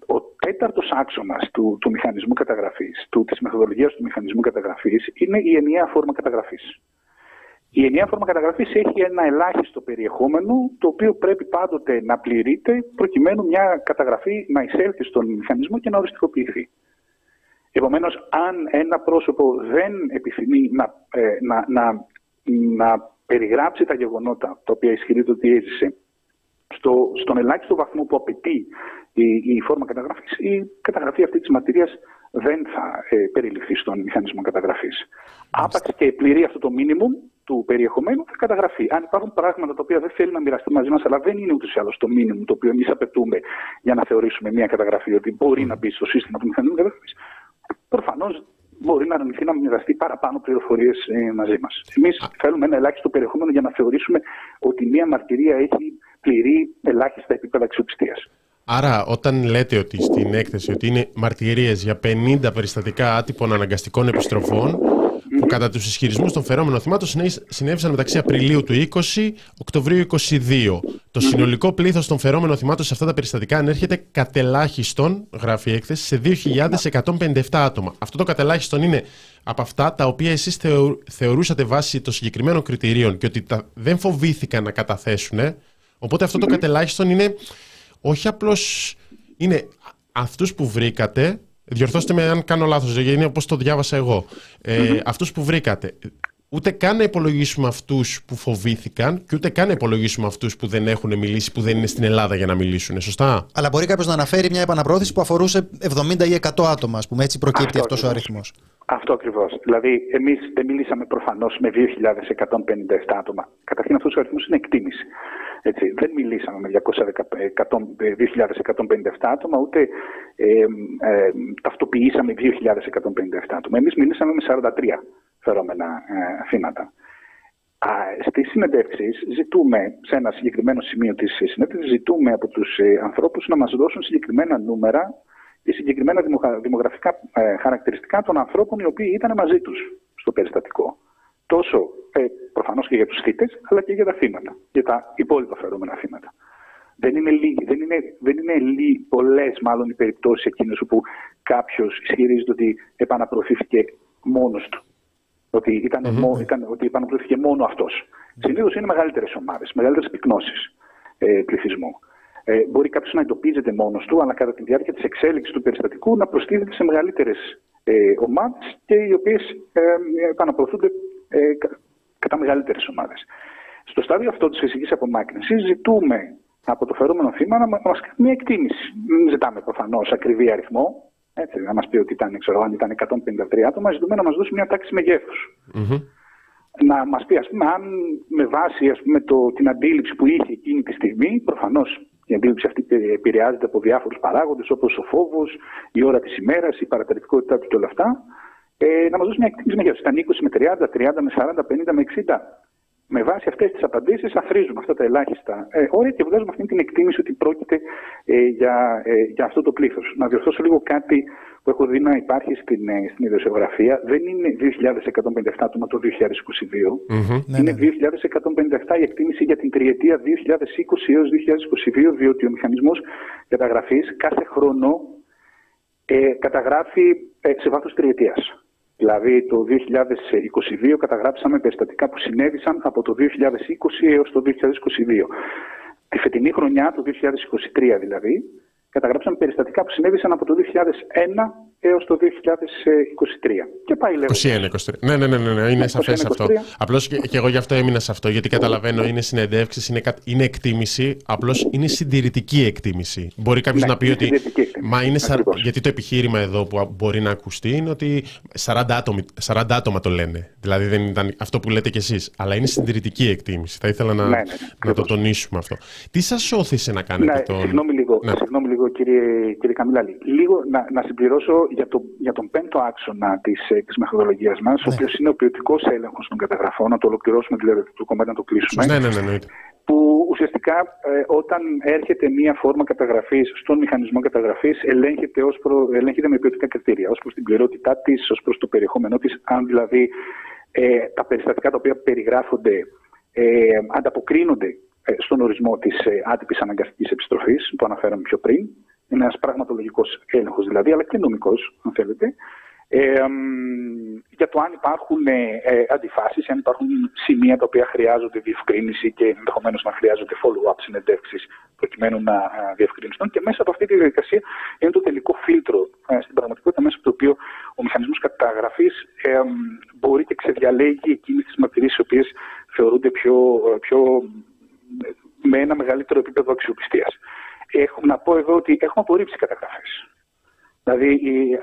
ο τέταρτος άξονας του, του μηχανισμού καταγραφής, του, της μεθοδολογίας του μηχανισμού καταγραφής, είναι η ενιαία φόρμα καταγραφής. Η ενιαία φόρμα καταγραφής έχει ένα ελάχιστο περιεχόμενο, το οποίο πρέπει πάντοτε να πληρείται, προκειμένου μια καταγραφή να εισέλθει στον μηχανισμό και να οριστικοποιηθεί. Επομένως, αν ένα πρόσωπο δεν επιθυμεί να, ε, να, να, να περιγράψει τα γεγονότα τα οποία ισχυρίζεται ότι έζησε στο, στον ελάχιστο βαθμό που απαιτεί η, η φόρμα καταγραφής, η καταγραφή αυτή της μαρτυρίας δεν θα ε, περιληφθεί στον μηχανισμό καταγραφής. Άπαξ και πληρεί αυτό το μήνυμο του περιεχομένου, θα καταγραφεί. Αν υπάρχουν πράγματα τα οποία δεν θέλει να μοιραστεί μαζί μας, αλλά δεν είναι ούτως ή άλλως το μήνυμο το οποίο εμείς απαιτούμε για να θεωρήσουμε μια καταγραφή ότι μπορεί να μπει στο σύστημα του μηχανισμού καταγραφής, προφανώς μπορεί να αρνηθεί να μοιραστεί παραπάνω πληροφορίες ε, μαζί μας. Εμείς θέλουμε ένα ελάχιστο περιεχόμενο για να θεωρήσουμε ότι μια μαρτυρία έχει πληρεί ελάχιστα επίπεδα αξιοπιστίας. Άρα, όταν λέτε ότι στην έκθεση ότι είναι μαρτυρίες για 50 περιστατικά άτυπων αναγκαστικών επιστροφών, που κατά τους ισχυρισμούς των φερόμενων θυμάτων συνέβησαν μεταξύ Απριλίου του 20 Οκτωβρίου 22. Το συνολικό πλήθος των φερόμενων θυμάτων σε αυτά τα περιστατικά ανέρχεται κατελάχιστον, γράφει η έκθεση, σε 2.157 άτομα. Αυτό το κατελάχιστον είναι από αυτά τα οποία εσείς θεωρούσατε βάσει των συγκεκριμένων κριτηρίων και ότι τα, δεν φοβήθηκαν να καταθέσουν. Οπότε αυτό το κατελάχιστον είναι όχι απλώς είναι αυτούς που βρήκατε Διορθώστε με αν κάνω λάθος, γιατί είναι όπως το διάβασα εγώ. Ε, mm Αυτούς που βρήκατε. Ούτε καν να υπολογίσουμε αυτούς που φοβήθηκαν και ούτε καν να υπολογίσουμε αυτούς που δεν έχουν μιλήσει, που δεν είναι στην Ελλάδα για να μιλήσουν. Σωστά; Αλλά μπορεί κάποιος να αναφέρει μια επαναπρόθεση που αφορούσε 70 ή 100 άτομα, ας πούμε. Έτσι προκύπτει αυτό ο αριθμός. Αυτό ακριβώς. Δηλαδή, εμείς δεν μιλήσαμε προφανώς με 2.157 άτομα. Καταρχήν, αυτός ο αριθμός είναι εκτίμηση. Έτσι, δεν μιλήσαμε με 2.157 άτομα, ούτε ε, ε, ταυτοποιήσαμε 2.157 άτομα. Εμείς μιλήσαμε με 43 φερόμενα ε, θύματα. Στις συνεντεύξεις, ζητούμε, σε ένα συγκεκριμένο σημείο της συνέντευξης, ζητούμε από τους ε, ανθρώπους να μας δώσουν συγκεκριμένα νούμερα και συγκεκριμένα δημογραφικά ε, χαρακτηριστικά των ανθρώπων οι οποίοι ήταν μαζί τους στο περιστατικό. Τόσο ε, προφανώς και για τους θήτε, αλλά και για τα θύματα, για τα υπόλοιπα φερόμενα θύματα. Δεν είναι, λίγοι, δεν είναι, δεν είναι λίγοι, πολλές μάλλον οι περιπτώσεις εκείνες όπου κάποιος ισχυρίζεται ότι επαναπροωθήθηκε μόνος του. Ότι, ήταν, mm-hmm. ήταν, ότι επαναπροωθήθηκε μόνο αυτός. Mm-hmm. Συνήθως είναι μεγαλύτερες ομάδες, μεγαλύτερες πυκνώσεις ε, πληθυσμού. Ε, μπορεί κάποιος να εντοπίζεται μόνος του, αλλά κατά τη διάρκεια της εξέλιξης του περιστατικού να προστίθεται σε μεγαλύτερες ε, ομάδες και οι οποίες ε, επαναπροωθούνται ε, κατά μεγαλύτερες ομάδες. Στο στάδιο αυτό της φυσικής απομάκρυνσης, ζητούμε από το φερόμενο θύμα να μα κάνει μια εκτίμηση. Δεν ζητάμε προφανώς ακριβή αριθμό. Έτσι, να μας πει ότι ήταν, ξέρω, αν ήταν 153 άτομα, ζητούμε να μας δώσει μια τάξη Να μας πει, ας πούμε, αν με βάση ας πούμε, το, την αντίληψη που είχε εκείνη τη στιγμή, προφανώς η αντίληψη αυτή επηρεάζεται από διάφορους παράγοντες όπως ο φόβος, η ώρα της ημέρας, η παρατηρητικότητά του και όλα αυτά. Ε, να μας δώσει μια εκτίμηση μεγέθου. Ήταν 20 με 30, 30 με 40, 50 με 60. Με βάση αυτές τις απαντήσεις, αφρίζουμε αυτά τα ελάχιστα ε, όρια και βγάζουμε αυτή την εκτίμηση ότι πρόκειται ε, για, ε, για αυτό το πλήθος. Να διορθώσω λίγο κάτι που έχω δει να υπάρχει στην, ε, στην ιδιοσιογραφία. Δεν είναι 2.157 άτομα το 2022. Mm-hmm. Είναι 2.157 η εκτίμηση για την τριετία 2020 έως 2022, διότι ο μηχανισμός καταγραφής κάθε χρόνο ε, καταγράφει ε, σε βάθος τριετίας. Δηλαδή το 2022 καταγράψαμε περιστατικά που συνέβησαν από το 2020 έως το 2022. Τη φετινή χρονιά, το 2023 δηλαδή, καταγράψαμε περιστατικά που συνέβησαν από το 2001 έως το 2023. Και πάει λέγοντα. 21-23. Ναι, ναι, ναι, ναι, ναι, είναι σαφές αυτό. Απλώς και, και, εγώ γι' αυτό έμεινα σε αυτό, γιατί καταλαβαίνω είναι συνεντεύξεις, είναι, είναι εκτίμηση, απλώς είναι συντηρητική εκτίμηση. Μπορεί κάποιος ναι, να πει ότι. Μα είναι σα... Γιατί το επιχείρημα εδώ που μπορεί να ακουστεί είναι ότι 40 άτομα, 40 άτομα το λένε. Δηλαδή δεν ήταν αυτό που λέτε κι εσείς. Αλλά είναι συντηρητική εκτίμηση. Θα ήθελα να, ναι, ναι, να το τονίσουμε αυτό. Τι σας όθησε να κάνετε ναι, τον. Συγγνώμη λίγο, ναι. συγγνώμη λίγο κύριε, κύριε Καμιλάλη. Λίγο να, να συμπληρώσω για, το, για τον πέμπτο άξονα της της ε, μεθοδολογίας μας, ναι. ο οποίος είναι ο ποιοτικός έλεγχος των καταγραφών, να το ολοκληρώσουμε δηλαδή το κομμάτι να το κλείσουμε. Ναι, ναι, ναι, ναι. Που ουσιαστικά ε, όταν έρχεται μία φόρμα καταγραφής στον μηχανισμό καταγραφής, ελέγχεται, ελέγχεται με ποιοτικά κριτήρια, ως προς την πληρότητά της, ως προς το περιεχόμενό της, αν δηλαδή ε, τα περιστατικά τα οποία περιγράφονται ε, ανταποκρίνονται ε, στον ορισμό της ε, άτυπης αναγκαστικής επιστροφής, που αναφέραμε πιο πριν. Είναι ένας πραγματολογικός έλεγχος δηλαδή, αλλά και νομικός, αν θέλετε. Ε, για το αν υπάρχουν ε, ε, αντιφάσεις, αν υπάρχουν σημεία τα οποία χρειάζονται διευκρίνηση και ενδεχομένως να χρειάζονται follow-up συνεντεύξεις προκειμένου να ε, διευκρινιστούν. Και μέσα από αυτή τη διαδικασία είναι το τελικό φίλτρο ε, στην πραγματικότητα μέσα από το οποίο ο μηχανισμός καταγραφής ε, μπορεί και ξεδιαλέγει εκείνες τις μαρτυρίες οι οποίες θεωρούνται πιο, πιο με ένα μεγαλύτερο επίπεδο αξιοπιστίας. Έχουμε να πω εδώ ότι έχουμε απορρίψει καταγραφές. Δηλαδή,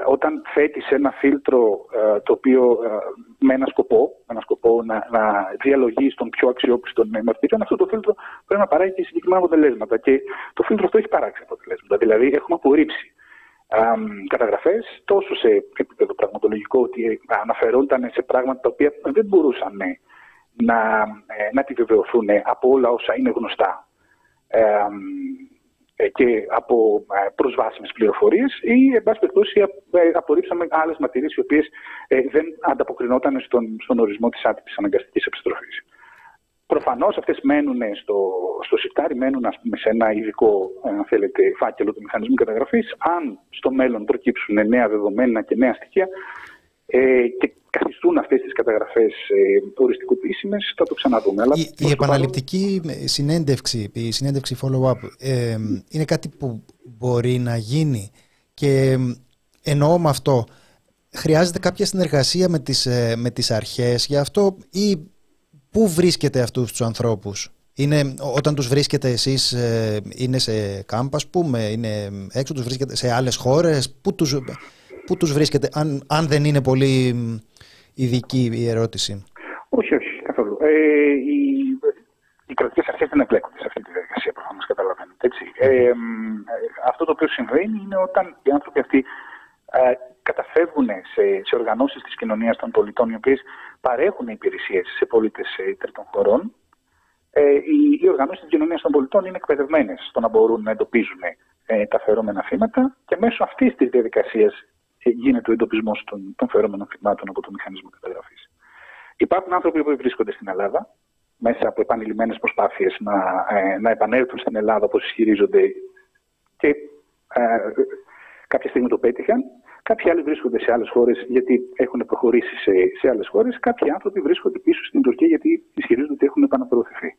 όταν θέτεις ένα φίλτρο ε, το οποίο ε, με ένα σκοπό, με ένα σκοπό να, να διαλογείς στον πιο αξιόπιστο μαρτύριο, αυτό το φίλτρο πρέπει να παράγει και συγκεκριμένα αποτελέσματα. Και το φίλτρο αυτό έχει παράξει αποτελέσματα. Δηλαδή, έχουμε απορρίψει καταγραφές τόσο σε επίπεδο πραγματολογικό, ότι αναφερόνταν σε πράγματα τα οποία δεν μπορούσαν να, ε, να επιβεβαιωθούν από όλα όσα είναι γνωστά. Ε, και από ε, προσβάσιμες πληροφορίες ή, εν πάση περιπτώσει, ε, απορρίψαμε άλλες μαρτυρίες οι οποίες δεν ανταποκρινόταν στον, στον ορισμό της άτυπης αναγκαστικής επιστροφής. Προφανώς αυτές μένουν στο, στο σιρτάρι, μένουν ας πούμε, σε ένα ειδικό αν θέλετε, φάκελο του μηχανισμού καταγραφής. Αν στο μέλλον προκύψουν νέα δεδομένα και νέα στοιχεία, ε, και καθιστούν αυτές τις καταγραφές ε, οριστικοποιήσιμες, θα το ξαναδούμε. Αλλά η, η επαναληπτική συνέντευξη, η συνέντευξη follow-up ε, είναι κάτι που μπορεί να γίνει και εννοώ με αυτό χρειάζεται κάποια συνεργασία με τις, ε, με τις αρχές για αυτό ή πού βρίσκεται αυτούς τους ανθρώπους; Είναι, όταν τους βρίσκετε εσείς ε, είναι σε κάμπα, πούμε, είναι έξω, τους βρίσκετε σε άλλες χώρες, πού τους, Πού τους βρίσκεται, αν, αν δεν είναι πολύ ειδική η ερώτηση. Όχι, όχι, καθόλου. Ε, οι, οι κρατικές αρχές δεν εμπλέκονται σε αυτή τη διαδικασία, προφανώς καταλαβαίνετε. Έτσι. Ε, αυτό το οποίο συμβαίνει είναι όταν οι άνθρωποι αυτοί ε, καταφεύγουν σε, σε οργανώσεις της κοινωνίας των πολιτών, οι οποίες παρέχουν υπηρεσίες σε πολίτες τρίτων χωρών. Ε, οι, οι οργανώσεις της κοινωνίας των πολιτών είναι εκπαιδευμένες στο να μπορούν να εντοπίζουν ε, τα φερόμενα θύματα και μέσω αυτής της διαδικασίας γίνεται ο εντοπισμός των, των φερόμενων θυμάτων από το μηχανισμό καταγραφής. Υπάρχουν άνθρωποι που βρίσκονται στην Ελλάδα, μέσα από επανειλημμένες προσπάθειες να, ε, να επανέλθουν στην Ελλάδα όπως ισχυρίζονται και ε, κάποια στιγμή το πέτυχαν. Κάποιοι άλλοι βρίσκονται σε άλλες χώρες γιατί έχουν προχωρήσει σε, σε άλλες χώρες. Κάποιοι άνθρωποι βρίσκονται πίσω στην Τουρκία γιατί ισχυρίζονται ότι έχουν επαναπροωθηθεί.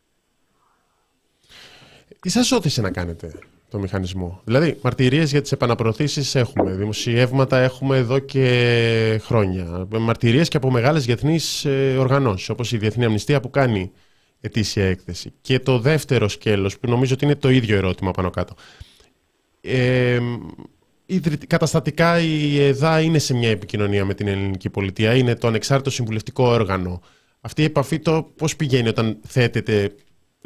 Τι σας όθησε να κάνετε; Το μηχανισμό. Δηλαδή, μαρτυρίες για τις επαναπροωθήσεις έχουμε. Δημοσιεύματα έχουμε εδώ και χρόνια. Μαρτυρίες και από μεγάλες διεθνείς ε, οργανώσεις, όπως η Διεθνή Αμνηστία που κάνει ετήσια έκθεση. Και το δεύτερο σκέλος, που νομίζω ότι είναι το ίδιο ερώτημα πάνω κάτω. Ε, καταστατικά η ΕΔΑ είναι σε μια επικοινωνία με την ελληνική πολιτεία, είναι το ανεξάρτητο συμβουλευτικό όργανο. Αυτή η επαφή το πώς πηγαίνει όταν θέτεται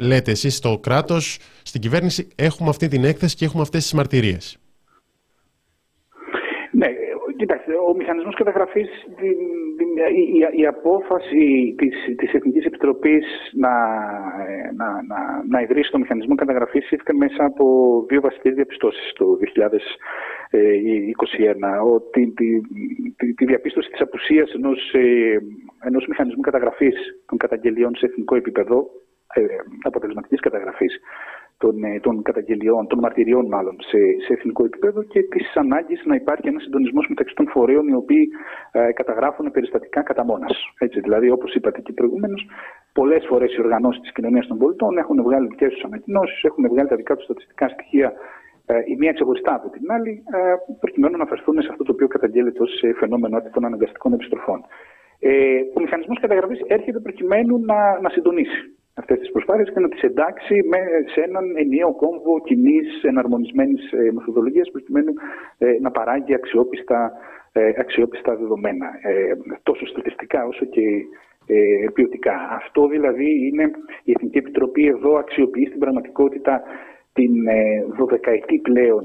λέτε εσείς στο κράτος, στην κυβέρνηση, έχουμε αυτή την έκθεση και έχουμε αυτές τις μαρτυρίες. Ναι, κοιτάξτε, ο μηχανισμός καταγραφής, η, η, απόφαση της, της Εθνικής Επιτροπής να, να, να, να ιδρύσει το μηχανισμό καταγραφής ήρθε μέσα από δύο βασικές διαπιστώσεις το 2021. Ότι τη, τη, τη διαπίστωση της απουσίας ενός, ε, ενός μηχανισμού καταγραφής των καταγγελιών σε εθνικό επίπεδο ε, αποτελεσματικής καταγραφής των, ε, των καταγγελιών, των μαρτυριών μάλλον σε, σε εθνικό επίπεδο και της ανάγκης να υπάρχει ένας συντονισμός μεταξύ των φορέων οι οποίοι ε, καταγράφουν περιστατικά κατά μόνας. Δηλαδή, όπως είπατε και προηγουμένως, πολλές φορές οι οργανώσεις της κοινωνίας των πολιτών έχουν βγάλει δικές τους ανακοινώσεις, έχουν βγάλει τα δικά τους στατιστικά στοιχεία ε, η μία ξεχωριστά από την άλλη, ε, προκειμένου να αφαιρθούν σε αυτό το οποίο καταγγέλλεται ως φαινόμενο των αναγκαστικών επιστροφών. Ε, ο μηχανισμός καταγραφής έρχεται προκειμένου να, να συντονίσει αυτές τις προσπάθειες και να τις εντάξει με, σε έναν ενιαίο κόμβο κοινής εναρμονισμένης ε, μεθοδολογίας προκειμένου ε, να παράγει αξιόπιστα, ε, αξιόπιστα δεδομένα, ε, τόσο στατιστικά όσο και ε, ποιοτικά. Αυτό δηλαδή είναι η Εθνική Επιτροπή εδώ αξιοποιεί στην πραγματικότητα την ε, δωδεκαετή πλέον,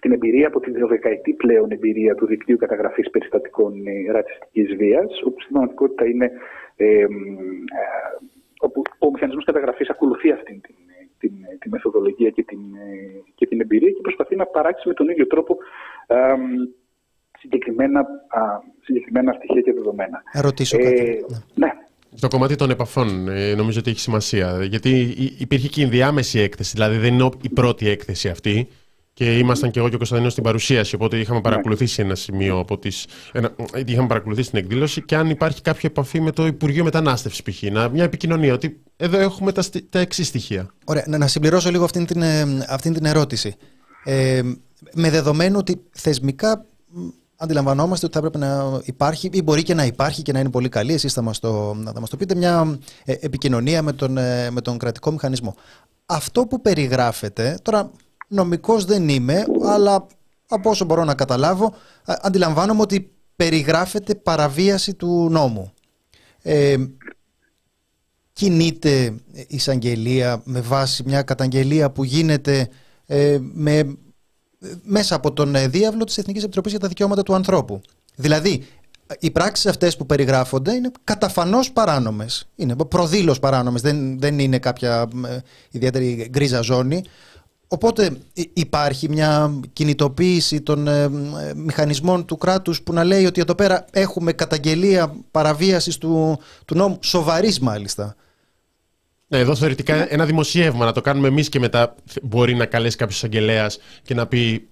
την εμπειρία από την δωδεκαετή πλέον εμπειρία του δικτύου καταγραφής περιστατικών ρατσιστικής βίας, όπου στην πραγματικότητα είναι όπου ο μηχανισμός καταγραφής ακολουθεί αυτή την, την, τη μεθοδολογία και την, και την εμπειρία και προσπαθεί να παράξει με τον ίδιο τρόπο συγκεκριμένα, α, συγκεκριμένα στοιχεία και δεδομένα. Ρωτήσω κάτι. Ε, ναι. Το κομμάτι των επαφών ε, νομίζω ότι έχει σημασία. Γιατί υπήρχε και η ενδιάμεση έκθεση, δηλαδή δεν είναι η πρώτη έκθεση αυτή. Και ήμασταν και εγώ και ο Κωνσταντίνο στην παρουσίαση, οπότε είχαμε ναι. παρακολουθήσει ένα σημείο από τις, ένα, είχαμε παρακολουθήσει την εκδήλωση και αν υπάρχει κάποια επαφή με το Υπουργείο Μετανάστευσης π.χ. Μια επικοινωνία, ότι εδώ έχουμε τα, τα εξής στοιχεία. Ωραία, να, να συμπληρώσω λίγο αυτήν την, ε, αυτήν την ερώτηση. Ε, με δεδομένο ότι θεσμικά αντιλαμβανόμαστε ότι θα έπρεπε να υπάρχει ή μπορεί και να υπάρχει και να είναι πολύ καλή, εσείς θα μας το, θα μας το πείτε, μια ε, επικοινωνία με τον, ε, με τον κρατικό μηχανισμό. Αυτό που περιγράφεται, τώρα νομικός δεν είμαι, αλλά από όσο μπορώ να καταλάβω, αντιλαμβάνομαι ότι περιγράφεται παραβίαση του νόμου. Ε, κινείται η εισαγγελία με βάση μια καταγγελία που γίνεται ε, με, μέσα από τον διάβλο της Εθνικής Επιτροπής για τα Δικαιώματα του Ανθρώπου. Δηλαδή, οι πράξεις αυτές που περιγράφονται είναι καταφανώς παράνομες. Είναι προδήλως παράνομες, δεν, δεν είναι κάποια ε, ιδιαίτερη γκρίζα ζώνη. Οπότε υπάρχει μια κινητοποίηση των ε, μηχανισμών του κράτους που να λέει ότι εδώ πέρα έχουμε καταγγελία παραβίασης του, του νόμου, σοβαρής μάλιστα. Ναι, εδώ θεωρητικά ένα δημοσίευμα να το κάνουμε εμείς και μετά μπορεί να καλέσει κάποιος αγγελέα και να πει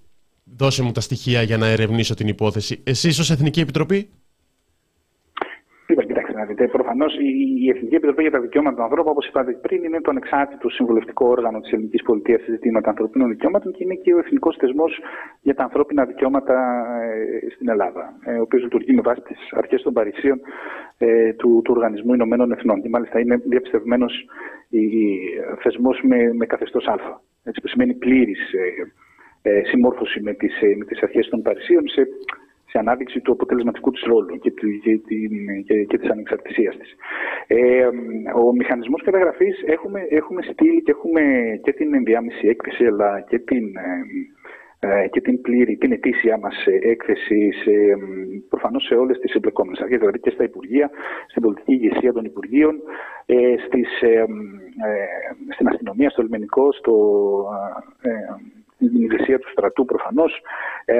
δώσε μου τα στοιχεία για να ερευνήσω την υπόθεση. Εσείς ως Εθνική Επιτροπή να δείτε. Προφανώς η Εθνική Επιτροπή για τα Δικαιώματα του Ανθρώπου, όπως είπατε πριν, είναι το ανεξάρτητο συμβουλευτικό όργανο της ελληνικής πολιτείας σε ζητήματα ανθρωπίνων δικαιωμάτων και είναι και ο εθνικός θεσμός για τα ανθρώπινα δικαιώματα ε, στην Ελλάδα, ε, ο οποίος λειτουργεί με βάση τις αρχές των Παρισίων ε, του, του Οργανισμού Ηνωμένων Εθνών. Και μάλιστα είναι διαπιστευμένος θεσμός με, με καθεστώς Α. Έτσι, που σημαίνει πλήρης συμμόρφωση με τις τις αρχές των Παρισίων σε σε ανάδειξη του αποτελεσματικού της ρόλου και, και, και, και της ανεξαρτησίας της. Ε, ο μηχανισμός καταγραφής έχουμε, έχουμε στείλει και έχουμε και την ενδιάμεση έκθεση αλλά και την, ε, και την πλήρη, την ετήσια μας έκθεση σε, προφανώς σε όλες τις εμπλεκόμενες αρχές, δηλαδή και στα Υπουργεία, στην πολιτική ηγεσία των Υπουργείων, ε, στις, ε, στην αστυνομία, στο λιμενικό, στο, στην ηγεσία του στρατού προφανώς, ε,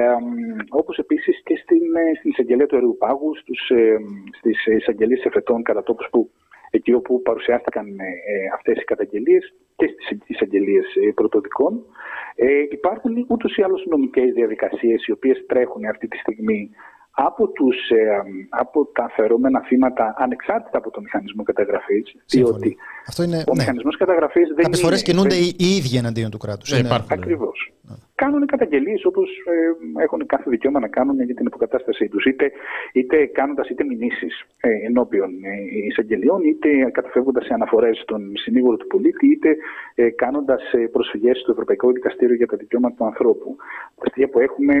όπως επίσης και στην, ε, στην εισαγγελία του Αερίου Πάγου, ε, στις εισαγγελίες εφετών κατά τόπους που εκεί όπου παρουσιάστηκαν ε, αυτές οι καταγγελίες και στις εισαγγελίες πρωτοδικών. Ε, υπάρχουν ούτως ή άλλως νομικές διαδικασίες οι οποίες τρέχουν αυτή τη στιγμή από, τους, ε, από τα αφαιρούμενα θύματα ανεξάρτητα από το μηχανισμό καταγραφής. Διότι Αυτό είναι, ο ναι. μηχανισμός καταγραφής δεν Κάποιες φορές είναι... κινούνται οι, οι ίδιοι εναντίον του κράτους. Ναι, Είναι- υπάρχουν. Ακριβώς. Ναι. Κάνουν καταγγελίες όπως ε, έχουν κάθε δικαίωμα να κάνουν για την υποκατάστασή τους. Είτε, είτε κάνοντας είτε μηνύσεις ε, ενώπιον ε, εισαγγελιών, είτε καταφεύγοντας σε αναφορές στον συνήγορο του πολίτη, είτε ε, κάνοντας ε, προσφυγές στο Ευρωπαϊκό Δικαστήριο για τα Δικαιώματα του Ανθρώπου. Τα στοιχεία που έχουμε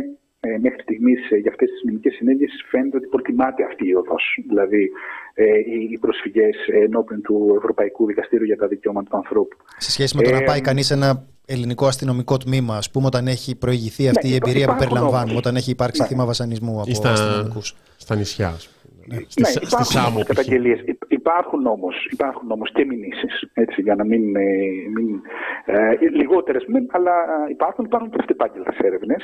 ε, μέχρι στιγμής για αυτές τις μηνικές συνέργειες φαίνεται ότι προτιμάται αυτή η οδός. Δηλαδή ε, οι, οι προσφυγές ενώπιον του Ευρωπαϊκού Δικαστήριου για τα Δικαιώματα του Ανθρώπου. Σε σχέση με το να Ε, πάει κανείς σε ένα ελληνικό αστυνομικό τμήμα, ας πούμε, όταν έχει προηγηθεί αυτή Ναι, η υπά- εμπειρία που υπάρχουν περιλαμβάνουμε, όμως. όταν έχει υπάρξει Ναι. θύμα βασανισμού από Ή στα, αστυνομικούς. στα νησιά, ας πούμε. Ναι, Στη, στη υπάρχουν Σάμο, όμως π.χ. καταγγελίες. Υ- Υπάρχουν όμως, υπάρχουν όμως και μηνύσεις, έτσι, για να μην... ε, μην ε, λιγότερες, μεν, αλλά ε, υπάρχουν, υπάρχουν και αυτεπάγγελτες έρευνες,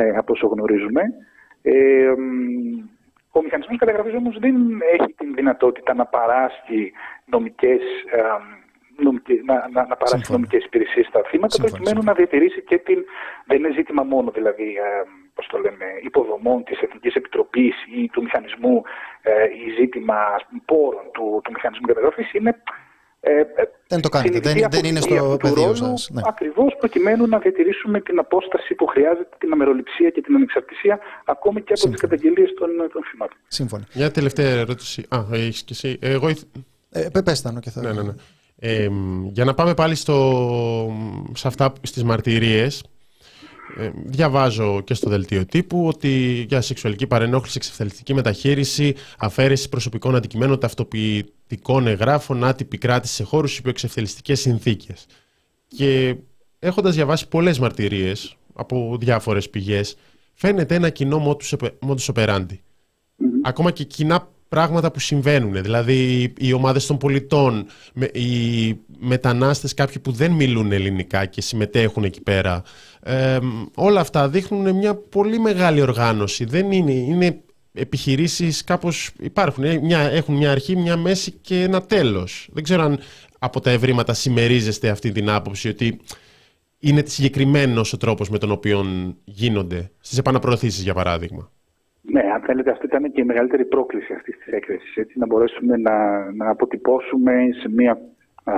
ε, από όσο γνωρίζουμε. Ε, μ, ο μηχανισμός καταγραφής όμως δεν έχει την δυνατότητα να παράσχει νομικές, ε, νομικές, να, να, να παράσχει Σύμφωνα. νομικές υπηρεσίες στα θύματα Σύμφωνα, προκειμένου σύμφωνα. να διατηρήσει και την... Δεν είναι ζήτημα μόνο δηλαδή ε, πώς το λέμε, υποδομών της Εθνικής Επιτροπής ή του μηχανισμού ε, ή ζήτημα ας πούμε, πόρων του, του μηχανισμού καταγραφής είναι ε, ε, Δεν το κάνετε, συνειδητή δεν- δεν είναι στο αποδοχή αυτού του πεδίο ρόλου, σας, ναι. Ακριβώς προκειμένου να διατηρήσουμε την απόσταση που χρειάζεται, την αμεροληψία και την ανεξαρτησία ακόμη και από Σύμφωνα. τις καταγγελίες των, των θυμάτων. Σύμφωνα. Μια τελευταία ερώτηση. Α, έχεις και εσύ. Εγώ ήθ- Ε, πε- πες τα, Νο, και θα... Ναι, ναι, ναι. Ε, μ, για να πάμε πάλι στο, σε αυτά, στις μαρτυρίες, ε, διαβάζω και στο δελτίο τύπου ότι για σεξουαλική παρενόχληση, εξευθελιστική μεταχείριση, αφαίρεση προσωπικών αντικειμένων, ταυτοποιητικών εγγράφων, άτυπη κράτηση σε χώρους υπό εξευθελιστικές συνθήκες. Και έχοντας διαβάσει πολλές μαρτυρίες από διάφορες πηγές, φαίνεται ένα κοινό modus ope- modus operandi ακόμα και κοινά πράγματα που συμβαίνουν. Δηλαδή οι ομάδες των πολιτών, με- οι μετανάστες, κάποιοι που δεν μιλούν ελληνικά και συμμετέχουν εκεί πέρα. Ε, όλα αυτά δείχνουν μια πολύ μεγάλη οργάνωση. Δεν είναι, είναι επιχειρήσεις κάπως υπάρχουν. Ε, Μια, έχουν μια αρχή, μια μέση και ένα τέλος. Δεν ξέρω αν από τα ευρήματα συμμερίζεστε αυτή την άποψη ότι είναι συγκεκριμένος ο τρόπος με τον οποίο γίνονται στις επαναπροωθήσεις για παράδειγμα. Ναι, αν θέλετε, αυτή ήταν και η μεγαλύτερη πρόκληση αυτής της έκθεσης. Να μπορέσουμε να, να αποτυπώσουμε σε μια, α,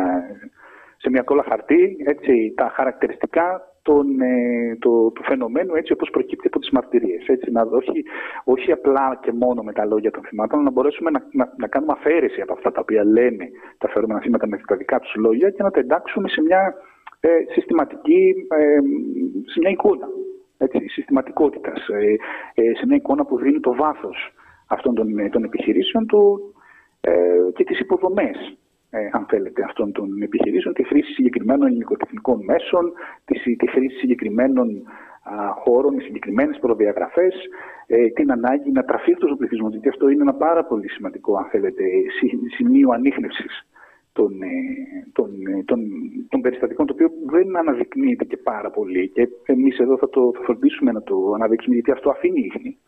σε μια κόλλα χαρτί έτσι, τα χαρακτηριστικά των, ε, το, του φαινομένου έτσι όπως προκύπτει από τις μαρτυρίες. Έτσι, να, όχι, όχι απλά και μόνο με τα λόγια των θυμάτων, αλλά να μπορέσουμε να, να, να κάνουμε αφαίρεση από αυτά τα οποία λένε τα φερόμενα θύματα με τα δικά τους λόγια και να τα εντάξουμε σε μια ε, συστηματική, ε, σε μια εικόνα έτσι, συστηματικότητας, ε, ε, σε μια εικόνα που δίνει το βάθος αυτών των, ε, των επιχειρήσεων του, ε, και τις υποδομές, ε, αν θέλετε, αυτών των επιχειρήσεων, τη χρήση συγκεκριμένων υλικοτεχνικών μέσων, της, τη χρήση συγκεκριμένων α, χώρων, συγκεκριμένες προδιαγραφές, ε, την ανάγκη να τραφεί αυτός ο πληθυσμός, γιατί αυτό είναι ένα πάρα πολύ σημαντικό, αν θέλετε, σι- σημείο ανείχνευσης των, ε, των, ε, των, των περιστατικών, το οποίο δεν αναδεικνύεται και πάρα πολύ. Και εμείς εδώ θα το θα φροντίσουμε να το αναδείξουμε, γιατί αυτό αφήνει ίχνη.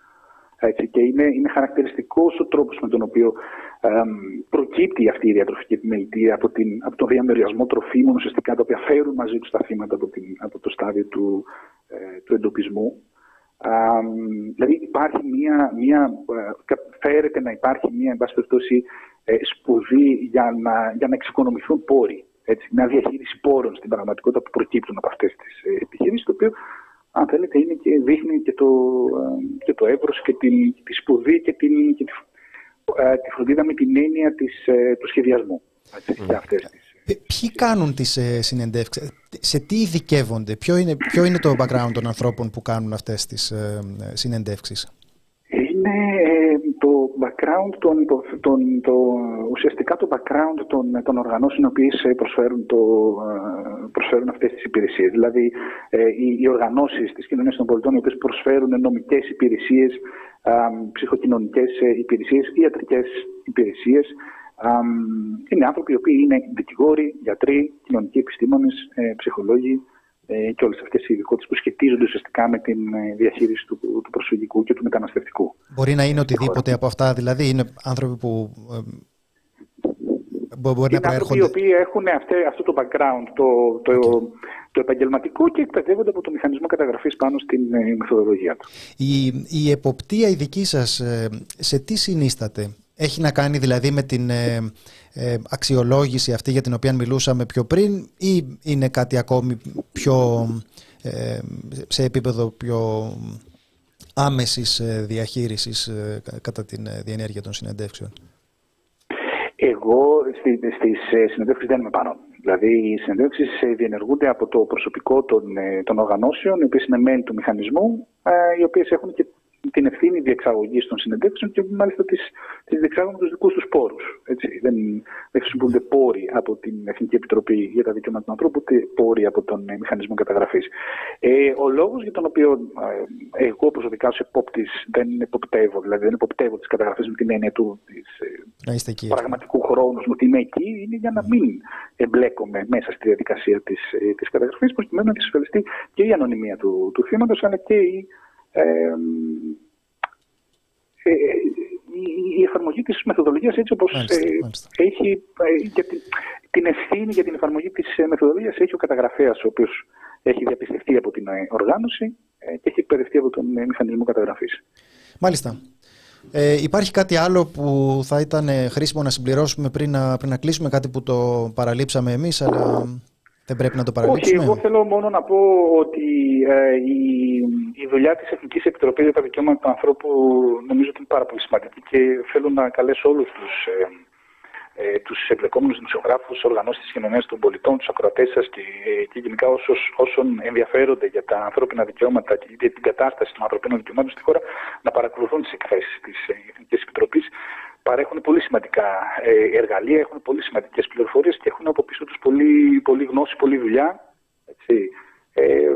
Έτσι, και είναι, είναι χαρακτηριστικός ο τρόπος με τον οποίο εμ, προκύπτει αυτή η διατροφική επιμελητία από, την, από τον διαμεριασμό τροφίμων ουσιαστικά τα οποία φέρουν μαζί τους τα θύματα από, την, από το στάδιο του, ε, του εντοπισμού. Αμ, δηλαδή υπάρχει μια, μια, ε, κα- φέρεται να υπάρχει μια, εν πάση περιπτώσει, ε, σπουδή για να, για να εξοικονομηθούν πόροι. Έτσι, μια διαχείριση πόρων στην πραγματικότητα που προκύπτουν από αυτές τις ε, επιχειρήσεις, το οποίο, αν θέλετε, είναι και, δείχνει και το, ε, και το εύρος και την, τη σπουδή και, την, και τη, ε, τη φροντίδα με την έννοια της, ε, του σχεδιασμού έτσι, για αυτές τις Ποι- Ποιοι κάνουν τις ε, συνεντεύξεις, σε τι ειδικεύονται, ποιο είναι, ποιο είναι το background των ανθρώπων που κάνουν αυτές τις ε, ε, συνεντεύξεις; Είναι ε, το background, των, το, τον- το, ουσιαστικά το background των, των οργανώσεων οι οποίες ε, προσφέρουν, το, ε, προσφέρουν αυτές τις υπηρεσίες. Δηλαδή ε, οι, οι οργανώσεις της κοινωνίας των πολιτών οι οποίες προσφέρουν νομικές υπηρεσίες, α, ψυχοκοινωνικές ε, υπηρεσίες, ιατρικές υπηρεσίες. Α, είναι άνθρωποι οι οποίοι είναι δικηγόροι, γιατροί, κοινωνικοί επιστήμονες, ε, ψυχολόγοι, ε, και όλες αυτές οι ειδικότητες που σχετίζονται ουσιαστικά με την ε, διαχείριση του, του προσφυγικού και του μεταναστευτικού. Μπορεί να είναι οτιδήποτε από αυτά, δηλαδή είναι άνθρωποι που ε, μπορεί να προέρχονται. οι οποίοι έχουν αυτό, αυτό το background, το, το, το επαγγελματικό και εκπαιδεύονται από το μηχανισμό καταγραφής πάνω στην ε, μεθοδολογία του. Η, η εποπτεία η δική σας ε, σε τι συνίσταται; Έχει να κάνει δηλαδή με την ε, ε, αξιολόγηση αυτή για την οποία μιλούσαμε πιο πριν ή είναι κάτι ακόμη πιο ε, σε επίπεδο πιο άμεσης ε, διαχείρισης ε, κατά τη διενέργεια των συνεντεύξεων; Εγώ στις συνεντεύξεις δεν είμαι πάνω. Δηλαδή, οι συνεντεύξεις διενεργούνται από το προσωπικό των, των οργανώσεων, οι οποίες είναι μέλη του μηχανισμού, οι οποίες έχουν και την ευθύνη διεξαγωγής των συνεντεύξεων και μάλιστα τι διεξάγουν με τους δικούς τους πόρους. Δεν, δεν χρησιμοποιούνται πόροι από την Εθνική Επιτροπή για τα Δικαιώματα του Ανθρώπου, ούτε πόροι από τον ε, Μηχανισμό Καταγραφής. Ε, ο λόγος για τον οποίο ε, εγώ προσωπικά ως επόπτης δεν εποπτεύω, δηλαδή δεν εποπτεύω τις καταγραφές με την έννοια του της, ε, πραγματικού χρόνου μου ότι είμαι εκεί, είναι για να μην εμπλέκομαι μέσα στη διαδικασία της της καταγραφής, προκειμένου να εξασφαλιστεί και η ανωνυμία του, του θύματος, αλλά και η ε, η εφαρμογή της μεθοδολογίας έτσι όπως ε, έχει για την, την ευθύνη για την εφαρμογή της μεθοδολογίας έχει ο καταγραφέας ο οποίος έχει διαπιστευτεί από την οργάνωση και έχει εκπαιδευτεί από τον μηχανισμό καταγραφής. Μάλιστα. Ε, υπάρχει κάτι άλλο που θα ήταν χρήσιμο να συμπληρώσουμε πριν να, πριν να κλείσουμε, κάτι που το παραλείψαμε εμείς, αλλά δεν πρέπει να το παραλείψουμε. Όχι, εγώ θέλω μόνο να πω ότι ε, η, η δουλειά της Εθνικής Επιτροπής για τα Δικαιώματα του Ανθρώπου νομίζω ότι είναι πάρα πολύ σημαντική και θέλω να καλέσω όλους τους, ε, ε, τους εμπλεκόμενους δημοσιογράφους, οργανώσεις της κοινωνίας των πολιτών, τους ακροατές σας και, ε, και γενικά όσους, όσων ενδιαφέρονται για τα ανθρώπινα δικαιώματα και για την κατάσταση των ανθρωπίνων δικαιωμάτων στη χώρα να παρακολουθούν τις εκθέσεις της ε, Εθνικής Επιτροπής παρέχουν πολύ σημαντικά ε, εργαλεία, έχουν πολύ σημαντικές πληροφορίες και έχουν από πίσω τους πολύ, πολύ γνώση, πολύ δουλειά έτσι, ε,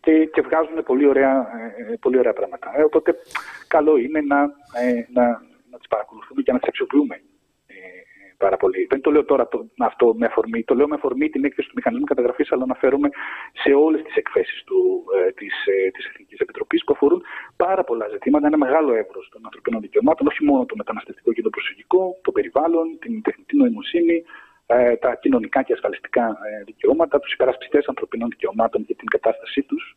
και, και βγάζουν πολύ ωραία, ε, πολύ ωραία πράγματα. Ε, οπότε καλό είναι να, ε, να, να τις παρακολουθούμε και να τις αξιοποιούμε πάρα πολύ. Δεν το λέω τώρα το, αυτό με αφορμή, το λέω με αφορμή την έκθεση του μηχανισμού καταγραφής, αλλά αναφέρομαι σε όλες τις εκθέσεις ε, της ε, της Εθνικής Επιτροπής που αφορούν πάρα πολλά ζητήματα, ένα μεγάλο εύρος των ανθρωπίνων δικαιωμάτων, όχι μόνο το μεταναστευτικό και το προσωπικό, το περιβάλλον, την τεχνητή νοημοσύνη, ε, τα κοινωνικά και ασφαλιστικά ε, δικαιώματα, τους υπερασπιστές ανθρωπίνων δικαιωμάτων και την κατάστασή τους.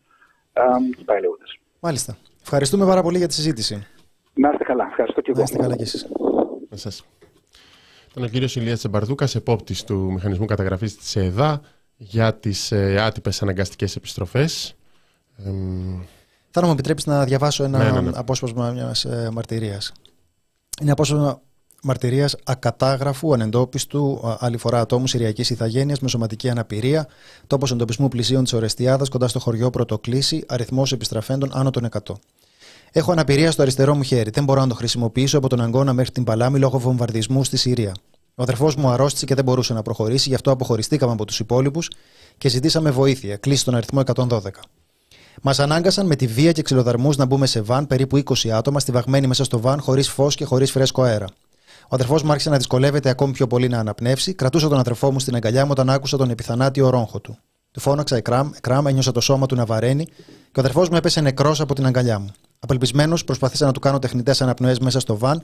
Ε, και πάει λέγοντα. Μάλιστα. Ευχαριστούμε πάρα πολύ για τη συζήτηση. Να είστε καλά. Ευχαριστώ και εγώ. Να είστε καλά κι εσείς. Ήταν ο κύριος Ηλίας Τσεμπαρδούκας, επόπτης του Μηχανισμού Καταγραφής της ΕΕΔΑ για τις ε, άτυπες αναγκαστικές επιστροφές. Θα μου επιτρέψεις να διαβάσω ένα ναι, ναι, ναι. απόσπασμα μιας ε, μαρτυρίας. Είναι απόσπασμα μαρτυρίας ακατάγραφου, ανεντόπιστου, άλλη φορά ατόμου Συριακής Ιθαγένειας με σωματική αναπηρία, τόπος εντοπισμού πλησίων της Ορεστιάδας κοντά στο χωριό Πρωτοκλήση, αριθμός επιστραφέντων άνω των 100. Έχω αναπηρία στο αριστερό μου χέρι. Δεν μπορώ να το χρησιμοποιήσω από τον Αγκώνα μέχρι την Παλάμη λόγω βομβαρδισμού στη Συρία. Ο αδερφός μου αρρώστησε και δεν μπορούσε να προχωρήσει, γι' αυτό αποχωριστήκαμε από τους υπόλοιπους και ζητήσαμε βοήθεια. Κλείσει τον αριθμό 112. Μας ανάγκασαν με τη βία και ξυλοδαρμούς να μπούμε σε βαν περίπου 20 άτομα, στιβαγμένοι μέσα στο βαν, χωρίς φως και χωρίς φρέσκο αέρα. Ο αδερφός μου άρχισε να δυσκολεύεται ακόμη πιο πολύ να αναπνεύσει. Κρατούσα τον αδερφό μου στην αγκαλιά μου όταν άκουσα τον επιθανάτιο ρόγχο του. Του φώναξα εκράμ, εκράμ, ένιωσα το σώμα του να βαραίνει και ο αδερφός μου έπεσε νεκρός από την αγκαλιά μου. Απελπισμένος, προσπαθήσα να του κάνω τεχνητές αναπνοές μέσα στο βαν,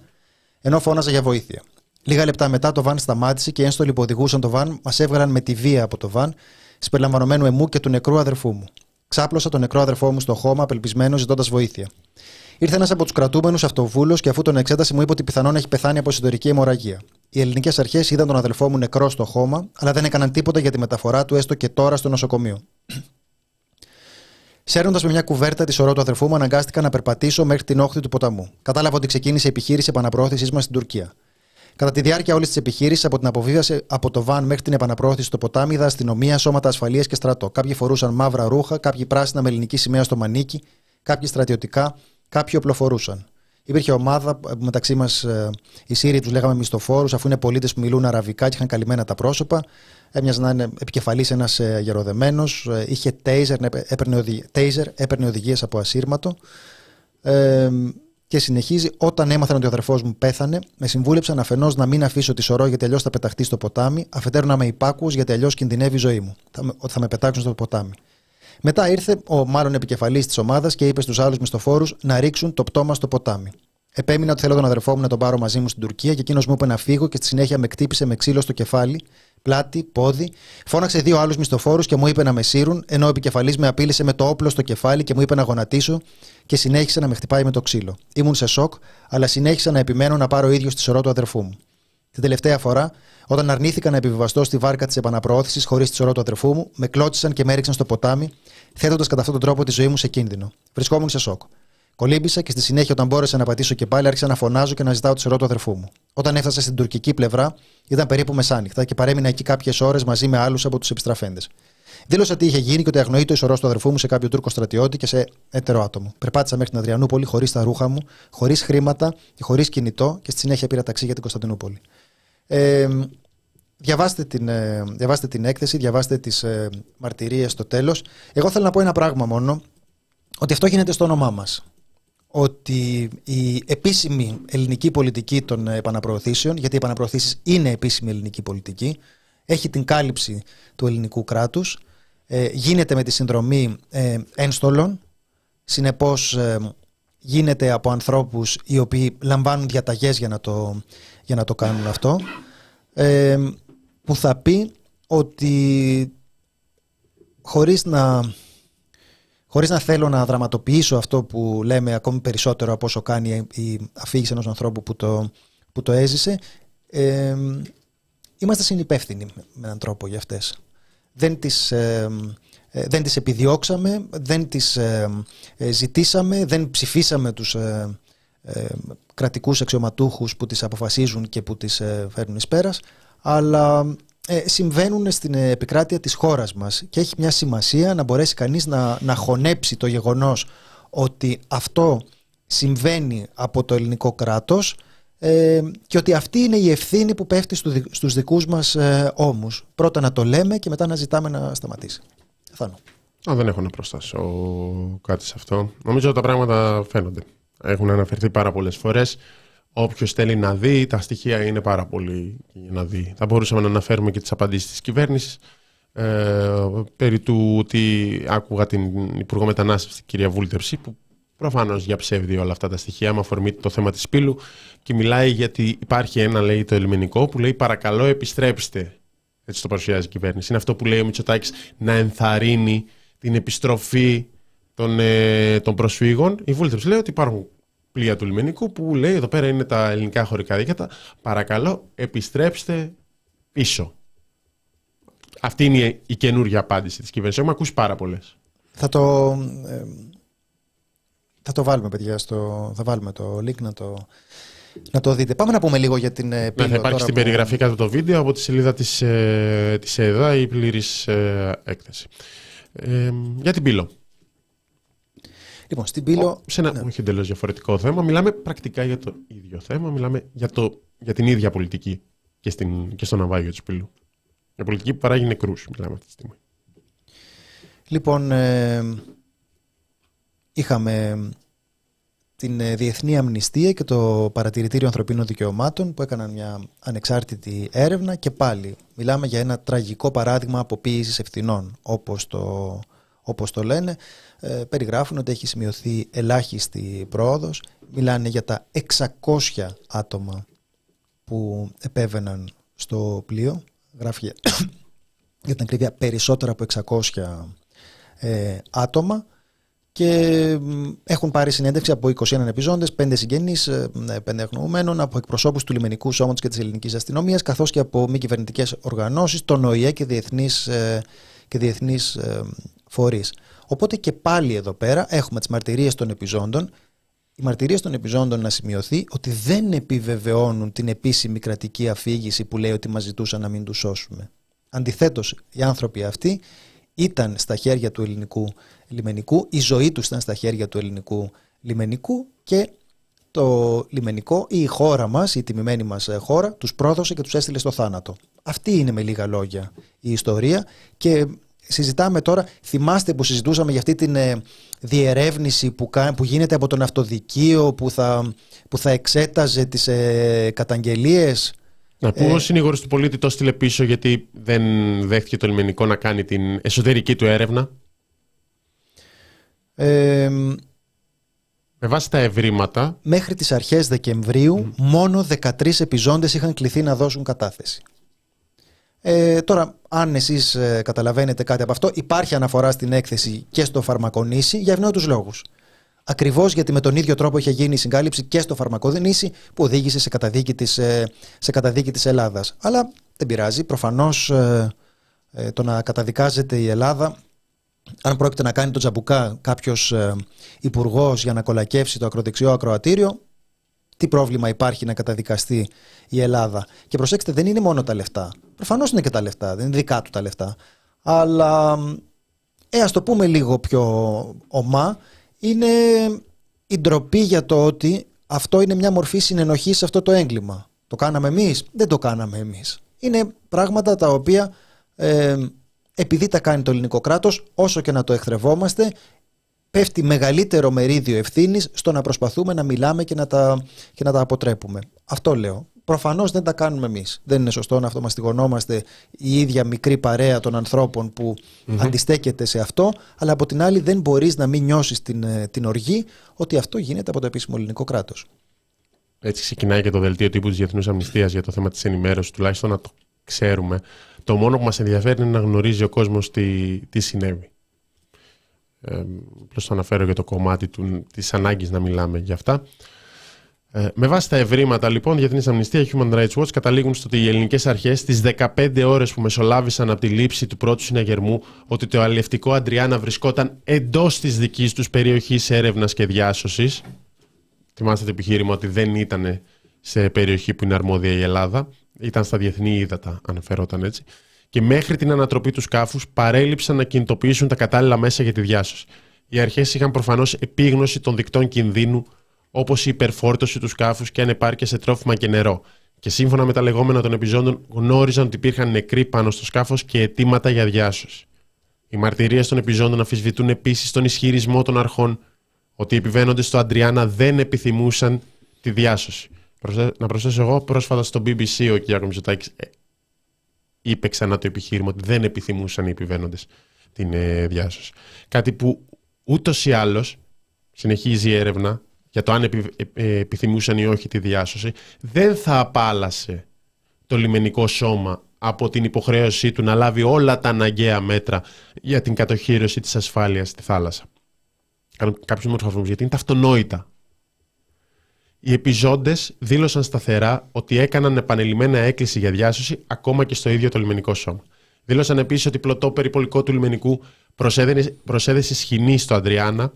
ενώ φώναζα για βοήθεια. Λίγα λεπτά μετά το βαν σταμάτησε και οι ένστολοι που οδηγούσαν το βαν μας έβγαλαν με τη βία από το βαν, συμπεριλαμβανομένου εμού και του νεκρού αδερφού μου. Ξάπλωσα τον νεκρό αδερφό μου στο χώμα, απελπισμένος, ζητώντας βοήθεια. Ήρθε ένας από τους κρατούμενους αυτοβούλος και αφού τον εξέτασε μου είπε ότι πιθανόν έχει πεθάνει από συντορική αιμορραγία. Οι ελληνικές αρχές είδαν τον αδελφό μου νεκρό στο χώμα, αλλά δεν έκαναν τίποτα για τη μεταφορά του έστω και τώρα στο νοσοκομείο. Σέρνοντας με μια κουβέρτα τη σωρό του αδερφού μου, αναγκάστηκα να περπατήσω μέχρι την όχθη του ποταμού. Κατάλαβα ότι ξεκίνησε η επιχείρηση επαναπρόθεση μας στην Τουρκία. Κατά τη διάρκεια όλης της επιχείρησης, από την αποβίβαση από το βαν μέχρι την επαναπρόθεση στο ποτάμι, είδα αστυνομία, σώματα ασφαλείας και στρατό. Κάποιοι φορούσαν μαύρα ρούχα, κάποιοι πράσινα με ελληνική σημαία στο μανίκι, κάποιοι στρατιωτικά, κάποιοι οπλοφορούσαν. Υπήρχε ομάδα μεταξύ μας, ε, οι Σύριοι τους λέγαμε μισθοφόρους, αφού είναι πολίτες που μιλούν αραβικά και είχαν καλυμμένα τα πρόσωπα. Έμοιαζε να είναι επικεφαλής ένας ε, γεροδεμένος. Ε, είχε τέιζερ, έπαιρνε, έπαιρνε οδηγίες από ασύρματο. Ε, και συνεχίζει, όταν έμαθαν ότι ο αδερφός μου πέθανε, με συμβούλεψαν αφενός να μην αφήσω τη σωρό γιατί αλλιώς θα πεταχτεί στο ποτάμι, αφετέρου να με υπάκουω γιατί αλλιώς κινδυνεύει η ζωή μου. Θα, ότι θα με πετάξουν στο ποτάμι. Μετά ήρθε ο μάλλον επικεφαλής της ομάδας και είπε στους άλλους μισθοφόρους να ρίξουν το πτώμα στο ποτάμι. Επέμεινα ότι θέλω τον αδερφό μου να τον πάρω μαζί μου στην Τουρκία και εκείνος μου είπε να φύγω και στη συνέχεια με κτύπησε με ξύλο στο κεφάλι, πλάτη, πόδι. Φώναξε δύο άλλους μισθοφόρους και μου είπε να με σύρουν, ενώ ο επικεφαλής με απείλησε με το όπλο στο κεφάλι και μου είπε να γονατίσω και συνέχισε να με χτυπάει με το ξύλο. Ήμουν σε σοκ, αλλά συνέχισα να επιμένω να πάρω ίδιο στη σωρό του αδερφού μου. Την τελευταία φορά, όταν αρνήθηκα να επιβιβαστώ στη βάρκα της επαναπροώθησης χωρίς τη σωρό του αδερφού μου, με κλώτσισαν και με έριξαν στο ποτάμι, θέτοντας κατά αυτόν τον τρόπο τη ζωή μου σε κίνδυνο. Βρισκόμουν σε σοκ. Κολύμπησα και στη συνέχεια, όταν μπόρεσα να πατήσω και πάλι, άρχισα να φωνάζω και να ζητάω τη σωρό του αδερφού μου. Όταν έφτασα στην τουρκική πλευρά, ήταν περίπου μεσάνυχτα και παρέμεινα εκεί κάποιες ώρες μαζί με άλλους από τους επιστραφέντες. Δήλωσα τι είχε γίνει και ότι αγνοεί το ισορρό του αδερφού μου σε κάποιο Τούρκο στρατιώτη και σε έτερο άτομο. Περπάτησα μέχρι την Αδριανούπολη χωρίς τα ρούχα μου, χωρίς χρήματα και χωρίς κινητό και στη συνέχεια πήρα ταξί για την Κωνσταντινούπολη. Ε, διαβάστε, την, ε, διαβάστε την έκθεση, διαβάστε τις ε, μαρτυρίες στο τέλος. Εγώ θέλω να πω ένα πράγμα μόνο, ότι αυτό γίνεται στο όνομά μας. Ότι η επίσημη ελληνική πολιτική των επαναπροωθήσεων, γιατί οι επαναπροωθήσεις είναι επίσημη ελληνική πολιτική, έχει την κάλυψη του ελληνικού κράτους, ε, γίνεται με τη συνδρομή ε, ένστολων, συνεπώς ε, γίνεται από ανθρώπους οι οποίοι λαμβάνουν διαταγές για να το, για να το κάνουν αυτό, ε, που θα πει ότι χωρίς να, χωρίς να θέλω να δραματοποιήσω αυτό που λέμε ακόμη περισσότερο από όσο κάνει η αφήγηση ενός ανθρώπου που το, που το έζησε, ε, είμαστε συνυπεύθυνοι με έναν τρόπο για αυτές. Δεν τις, ε, ε, δεν τις επιδιώξαμε, δεν τις ε, ζητήσαμε, δεν ψηφίσαμε τους κρατικούς αξιωματούχους που τις αποφασίζουν και που τις φέρνουν εις πέρας, αλλά συμβαίνουν στην επικράτεια της χώρας μας και έχει μια σημασία να μπορέσει κανείς να, να χωνέψει το γεγονός ότι αυτό συμβαίνει από το ελληνικό κράτος ε, και ότι αυτή είναι η ευθύνη που πέφτει στους δικούς μας ε, ώμους. Πρώτα να το λέμε και μετά να ζητάμε να σταματήσει. Θάνο. Α, δεν έχω να προσθέσω κάτι σε αυτό. Νομίζω ότι τα πράγματα φαίνονται. Έχουν αναφερθεί πάρα πολλές φορές. Όποιος θέλει να δει, τα στοιχεία είναι πάρα πολύ για να δει. Θα μπορούσαμε να αναφέρουμε και τις απαντήσεις της κυβέρνησης. Ε, περί του ότι άκουγα την Υπουργό Μετανάστευσης, την κυρία Βούλτεψη, που Προφανώς για ψεύδι όλα αυτά τα στοιχεία, με αφορμή το θέμα της πύλου και μιλάει γιατί υπάρχει ένα, λέει, το ελληνικό που λέει παρακαλώ επιστρέψτε. Έτσι το παρουσιάζει η κυβέρνηση. Είναι αυτό που λέει ο Μητσοτάκης να ενθαρρύνει την επιστροφή των, ε, των προσφύγων. Η Βούλτεψη λέει ότι υπάρχουν πλοία του λιμενικού που λέει εδώ πέρα είναι τα ελληνικά χωρικά δίκαιτα. Παρακαλώ επιστρέψτε πίσω. Αυτή είναι η καινούργια απάντηση της κυβέρνησης. Έχουμε ακούσει πάρα πολλές. Θα το, ε, θα το βάλουμε, παιδιά, στο, θα βάλουμε το link να το, να το δείτε. Πάμε να πούμε λίγο για την ε, πύλη. Ναι, θα υπάρχει στην περιγραφή κάτω το βίντεο από τη σελίδα της, ε, της ΕΔΑ η πλήρης ε, έκθεση. Ε, για την πύλο. Λοιπόν, στην πύλο... σε ένα ναι. όχι εντελώς διαφορετικό θέμα. Μιλάμε πρακτικά για το ίδιο θέμα. Μιλάμε για, το, για την ίδια πολιτική και, στην, και στο ναυάγιο της πύλου. Για πολιτική που παράγει νεκρούς, μιλάμε αυτή τη στιγμή. Λοιπόν, ε, είχαμε την ε, Διεθνή Αμνηστία και το Παρατηρητήριο Ανθρωπίνων Δικαιωμάτων που έκαναν μια ανεξάρτητη έρευνα και πάλι μιλάμε για ένα τραγικό παράδειγμα αποποίησης ευθυνών όπως το, όπως το λένε ε, περιγράφουν ότι έχει σημειωθεί ελάχιστη πρόοδος. Μιλάνε για τα 600 άτομα που επέβαιναν στο πλοίο. Γράφει για [COUGHS] την ακρίβεια περισσότερα από 600 ε, άτομα. Και έχουν πάρει συνέντευξη από 21 επιζώντες, 5 συγγενείς, 5 ε, αγνοωμένων, από εκπροσώπους του λιμενικού σώματος και της ελληνικής αστυνομίας, καθώς και από μη κυβερνητικές οργανώσεις, τον ΟΗΕ και διεθνείς ε, και διεθνείς ε, φορείς. Οπότε και πάλι εδώ πέρα έχουμε τις μαρτυρίες των επιζώντων. Οι μαρτυρίε των επιζώντων να σημειωθεί ότι δεν επιβεβαιώνουν την επίσημη κρατική αφήγηση που λέει ότι μας ζητούσαν να μην τους σώσουμε. Αντιθέτως, οι άνθρωποι αυτοί ήταν στα χέρια του ελληνικού λιμενικού, η ζωή τους ήταν στα χέρια του ελληνικού λιμενικού και το λιμενικό ή η χώρα μας, η τιμημένη μας χώρα, τους πρόδωσε και τους έστειλε στο θάνατο. Αυτή είναι με λίγα λόγια η ιστορία και συζητάμε τώρα, θυμάστε που συζητούσαμε για αυτή την ε, διερεύνηση που, που γίνεται από τον αυτοδικείο που θα, που θα εξέταζε τις ε, καταγγελίες; Να πούμε, ε, ο συνήγορος του πολίτη το στείλε πίσω γιατί δεν δέχτηκε το λιμενικό να κάνει την εσωτερική του έρευνα. Ε, Με βάση τα ευρήματα. Μέχρι τις αρχές Δεκεμβρίου μόνο 13 επιζώντες είχαν κληθεί να δώσουν κατάθεση. Ε, τώρα, αν εσείς ε, καταλαβαίνετε κάτι από αυτό, υπάρχει αναφορά στην έκθεση και στο φαρμακονήσι για ευνόητους λόγους. Ακριβώς γιατί με τον ίδιο τρόπο είχε γίνει η συγκάλυψη και στο φαρμακονήσι που οδήγησε σε καταδίκη της ε, σε καταδίκη της Ελλάδας. Αλλά δεν πειράζει. Προφανώς ε, ε, το να καταδικάζεται η Ελλάδα, αν πρόκειται να κάνει τον τζαμπουκά κάποιος ε, υπουργός για να κολακεύσει το ακροδεξιό ακροατήριο, τι πρόβλημα υπάρχει να καταδικαστεί η Ελλάδα. Και προσέξτε, δεν είναι μόνο τα λεφτά. Προφανώς είναι και τα λεφτά, δεν είναι δικά του τα λεφτά. Αλλά, ε, ας το πούμε λίγο πιο ομά, είναι η ντροπή για το ότι αυτό είναι μια μορφή συνενοχής σε αυτό το έγκλημα. Το κάναμε εμείς, δεν το κάναμε εμείς. Είναι πράγματα τα οποία ε, επειδή τα κάνει το ελληνικό κράτος, όσο και να το εχθρευόμαστε, πέφτει μεγαλύτερο μερίδιο ευθύνης στο να προσπαθούμε να μιλάμε και να τα, και να τα αποτρέπουμε. Αυτό λέω. Προφανώς δεν τα κάνουμε εμείς. Δεν είναι σωστό να αυτομαστιγωνόμαστε η ίδια μικρή παρέα των ανθρώπων που αντιστέκεται σε αυτό, αλλά από την άλλη δεν μπορείς να μην νιώσεις την, ε, την οργή ότι αυτό γίνεται από το επίσημο ελληνικό κράτος. Έτσι ξεκινάει και το δελτίο τύπου της Διεθνούς Αμνηστίας για το θέμα της ενημέρωσης, τουλάχιστον να το ξέρουμε. Το μόνο που μας ενδιαφέρει είναι να γνωρίζει ο κόσμος τι, τι συνέβη. Ε, το αναφέρω για το κομμάτι του, της ανάγκης να μιλάμε για αυτά. Ε, με βάση τα ευρήματα λοιπόν, η Διεθνή Αμνηστία και Human Rights Watch καταλήγουν στο ότι οι ελληνικές αρχές στι 15 ώρες που μεσολάβησαν από τη λήψη του πρώτου συναγερμού ότι το αλληλευτικό Αντριάννα βρισκόταν εντός της δικής τους περιοχής έρευνας και διάσωσης. Θυμάστε το επιχείρημα ότι δεν ήταν σε περιοχή που είναι αρμόδια η Ελλάδα. Ήταν στα διεθνή ύδατα, αναφερόταν έτσι. Και μέχρι την ανατροπή τους σκάφους παρέλειψαν να κινητοποιήσουν τα κατάλληλα μέσα για τη διάσωση. Οι αρχές είχαν προφανώς επίγνωση των δικτών κινδύνου όπως η υπερφόρτωση του σκάφους και ανεπάρκεια σε τρόφιμα και νερό. Και σύμφωνα με τα λεγόμενα των επιζώντων, γνώριζαν ότι υπήρχαν νεκροί πάνω στο σκάφος και αιτήματα για διάσωση. Οι μαρτυρίες των επιζώντων αμφισβητούν επίσης τον ισχυρισμό των αρχών ότι οι επιβαίνοντες στο Αντριάννα δεν επιθυμούσαν τη διάσωση. Να προσθέσω εγώ, πρόσφατα στο BBC ο κ. Μητσοτάκης ε, είπε ξανά το επιχείρημα ότι δεν επιθυμούσαν οι επιβαίνοντες την ε, διάσωση. Κάτι που ούτως ή άλλως συνεχίζει η έρευνα για το αν επι, ε, επιθυμούσαν ή όχι τη διάσωση, δεν θα απάλασε το λιμενικό σώμα από την υποχρέωσή του να λάβει όλα τα αναγκαία μέτρα για την κατοχήρωση της ασφάλειας στη θάλασσα. Κάνω κάποιους μορφασμούς, γιατί είναι τα αυτονόητα. Οι επιζώντες δήλωσαν σταθερά ότι έκαναν επανελειμμένα έκκληση για διάσωση ακόμα και στο ίδιο το λιμενικό σώμα. Δήλωσαν επίσης ότι πλωτό περιπολικό του λιμενικού προσέδεσε σχοινή στο Αντριάννα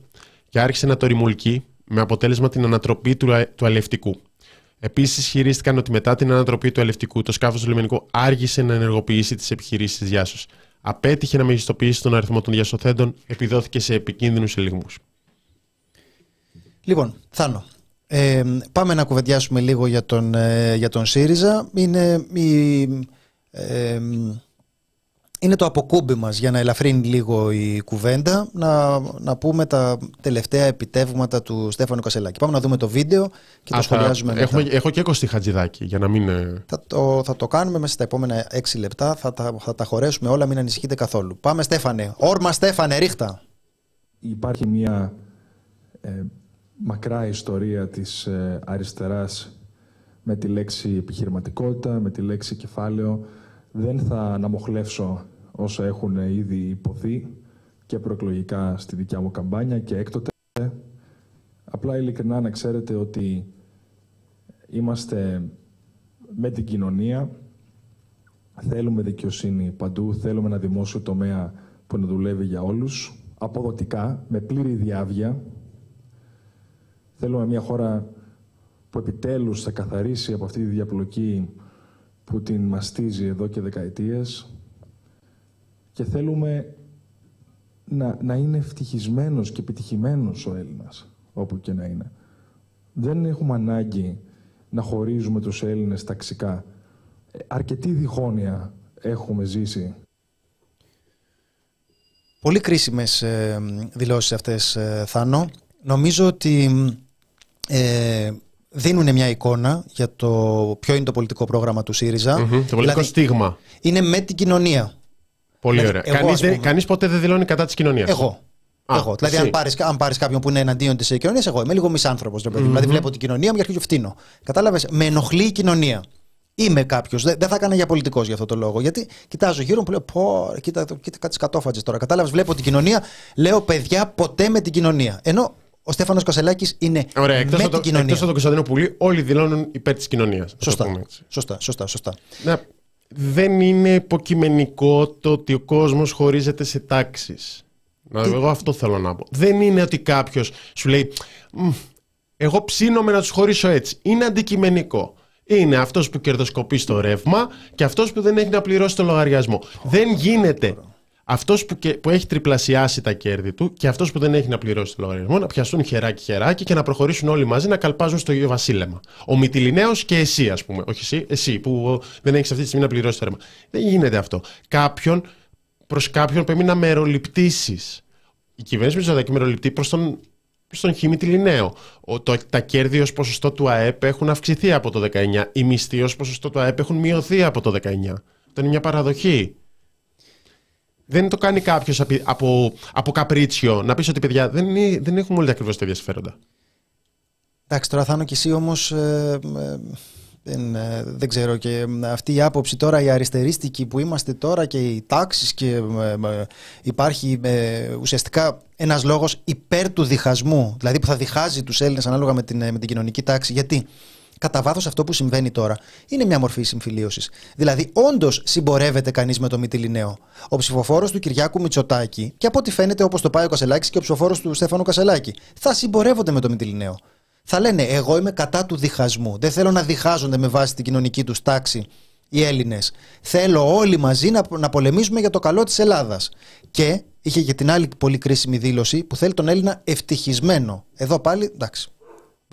και άρχισε να το ρημουλκεί με αποτέλεσμα την ανατροπή του, του αλευτικού. Επίσης, ισχυρίστηκαν ότι μετά την ανατροπή του αλευτικού, το σκάφος του λιμενικού άργησε να ενεργοποιήσει τις επιχειρήσεις της διάσωσης. Απέτυχε να μεγιστοποιήσει τον αριθμό των διασωθέντων, επιδόθηκε σε επικίνδυνους ελιγμούς. Λοιπόν, Θάνο, ε, πάμε να κουβεντιάσουμε λίγο για τον, ε, για τον ΣΥΡΙΖΑ. Είναι η, ε, είναι το αποκούμπι μας για να ελαφρύνει λίγο η κουβέντα να, να πούμε τα τελευταία επιτεύγματα του Στέφανου Κασελάκη. Πάμε να δούμε το βίντεο και το σχολιάζουμε μετά. έχω και Κωστή Χατζηδάκη για να μην... Θα το, θα το κάνουμε μέσα στα επόμενα έξι λεπτά, θα τα, θα τα χωρέσουμε όλα, μην ανησυχείτε καθόλου. Πάμε Στέφανε, όρμα Στέφανε, ρίχτα. Υπάρχει μια ε, μακρά ιστορία της ε, αριστεράς με τη λέξη επιχειρηματικότητα, με τη λέξη κεφάλαιο. Δεν θα αναμοχλεύσω όσα έχουν ήδη υποθεί και προεκλογικά στη δικιά μου καμπάνια και έκτοτε. Απλά ειλικρινά να ξέρετε ότι είμαστε με την κοινωνία, θέλουμε δικαιοσύνη παντού, θέλουμε ένα δημόσιο τομέα που να δουλεύει για όλους, αποδοτικά, με πλήρη διάβια. Θέλουμε μια χώρα που επιτέλους θα καθαρίσει από αυτή τη διαπλοκή που την μαστίζει εδώ και δεκαετίες, και θέλουμε να, να είναι ευτυχισμένος και επιτυχημένος ο Έλληνας, όπου και να είναι. Δεν έχουμε ανάγκη να χωρίζουμε τους Έλληνες ταξικά. Ε, αρκετή διχόνοια έχουμε ζήσει. Πολύ κρίσιμες ε, δηλώσεις αυτές, ε, Θάνο. Νομίζω ότι ε, δίνουν μια εικόνα για το ποιο είναι το πολιτικό πρόγραμμα του ΣΥΡΙΖΑ. Το πολιτικό δηλαδή, στίγμα. Είναι με την κοινωνία. Πολύ ωραία. Κανείς κανείς ποτέ δεν δηλώνει κατά της κοινωνίας. Εγώ. Α, εγώ. Δηλαδή, εσύ. αν πάρεις αν πάρεις κάποιον που είναι εναντίον της κοινωνίας, εγώ είμαι λίγο μισάνθρωπος. Δηλαδή, βλέπω την κοινωνία μου και αρχίζω και φτύνω. Κατάλαβες, με ενοχλεί η κοινωνία. Είμαι κάποιος. Δεν, δεν θα έκανα για πολιτικός για αυτό το λόγο. Γιατί κοιτάζω γύρω μου που λέω: Πω, κοίτα, κοίτα κάτι σκατόφατζες τώρα. Κατάλαβες, βλέπω την κοινωνία. Λέω: Παιδιά, ποτέ με την κοινωνία. Ενώ ο Στέφανος Κασελάκης είναι Ωραία, εκτός με από, την το, κοινωνία. εκτός από τον Κωνσταντίνο Πουλή, όλοι δηλώνουν υπέρ της κοινωνίας. Σωστά. Σωστά, σωστά, σωστά. Ναι, δεν είναι υποκειμενικό το ότι ο κόσμος χωρίζεται σε τάξεις. Να, εγώ αυτό θέλω να πω. Δεν είναι ότι κάποιος σου λέει «Μμ, εγώ ψήνομαι να τους χωρίσω έτσι. Είναι αντικειμενικό. Είναι αυτός που κερδοσκοπεί στο ρεύμα και αυτός που δεν έχει να πληρώσει το λογαριασμό. Δεν γίνεται αυτός που, και- που έχει τριπλασιάσει τα κέρδη του και αυτός που δεν έχει να πληρώσει το λογαριασμό να πιαστούν χεράκι-χεράκι και να προχωρήσουν όλοι μαζί να καλπάζουν στο ίδιο βασίλεμα. Ο Μητυλινέος και εσύ, ας πούμε. Όχι εσύ, εσύ που δεν έχεις αυτή τη στιγμή να πληρώσεις το ρεύμα. Δεν γίνεται αυτό. Κάποιον προς κάποιον πρέπει να μεροληπτήσεις. Η κυβέρνηση Μητσοτάκη μεροληπτεί προς τον στον Χίμη Τιλινέο. Ο, το, τα κέρδη ως ποσοστό του ΑΕΠ έχουν αυξηθεί από το 19. Οι μισθοί ως ποσοστό του ΑΕΠ έχουν μειωθεί από το 19. Αυτό είναι μια παραδοχή. Δεν το κάνει κάποιος από, από, από καπρίτσιο να πεις ότι παιδιά δεν, είναι, δεν έχουμε όλοι ακριβώς τα ίδια συμφέροντα. Εντάξει, τώρα θα είναι και εσύ όμως. Ε, ε, δεν, ε, δεν ξέρω και ε, αυτή η άποψη τώρα η αριστερίστικη που είμαστε τώρα και οι τάξεις και ε, ε, υπάρχει ε, ουσιαστικά ένας λόγος υπέρ του διχασμού δηλαδή που θα διχάζει τους Έλληνες ανάλογα με την, ε, με την κοινωνική τάξη γιατί; Κατά βάθος αυτό που συμβαίνει τώρα είναι μια μορφή συμφιλίωσης. Δηλαδή, όντως συμπορεύεται κανείς με το Μητυλινέο. Ο ψηφοφόρος του Κυριάκου Μητσοτάκη, και από ό,τι φαίνεται όπως το πάει ο Κασελάκης και ο ψηφοφόρος του Στέφανου Κασελάκη, θα συμπορεύονται με το Μητυλινέο. Θα λένε, Εγώ είμαι κατά του διχασμού. Δεν θέλω να διχάζονται με βάση την κοινωνική τους τάξη οι Έλληνες. Θέλω όλοι μαζί να, να πολεμήσουμε για το καλό της Ελλάδας. Και είχε και την άλλη πολύ κρίσιμη δήλωση που θέλει τον Έλληνα ευτυχισμένο. Εδώ πάλι, εντάξει,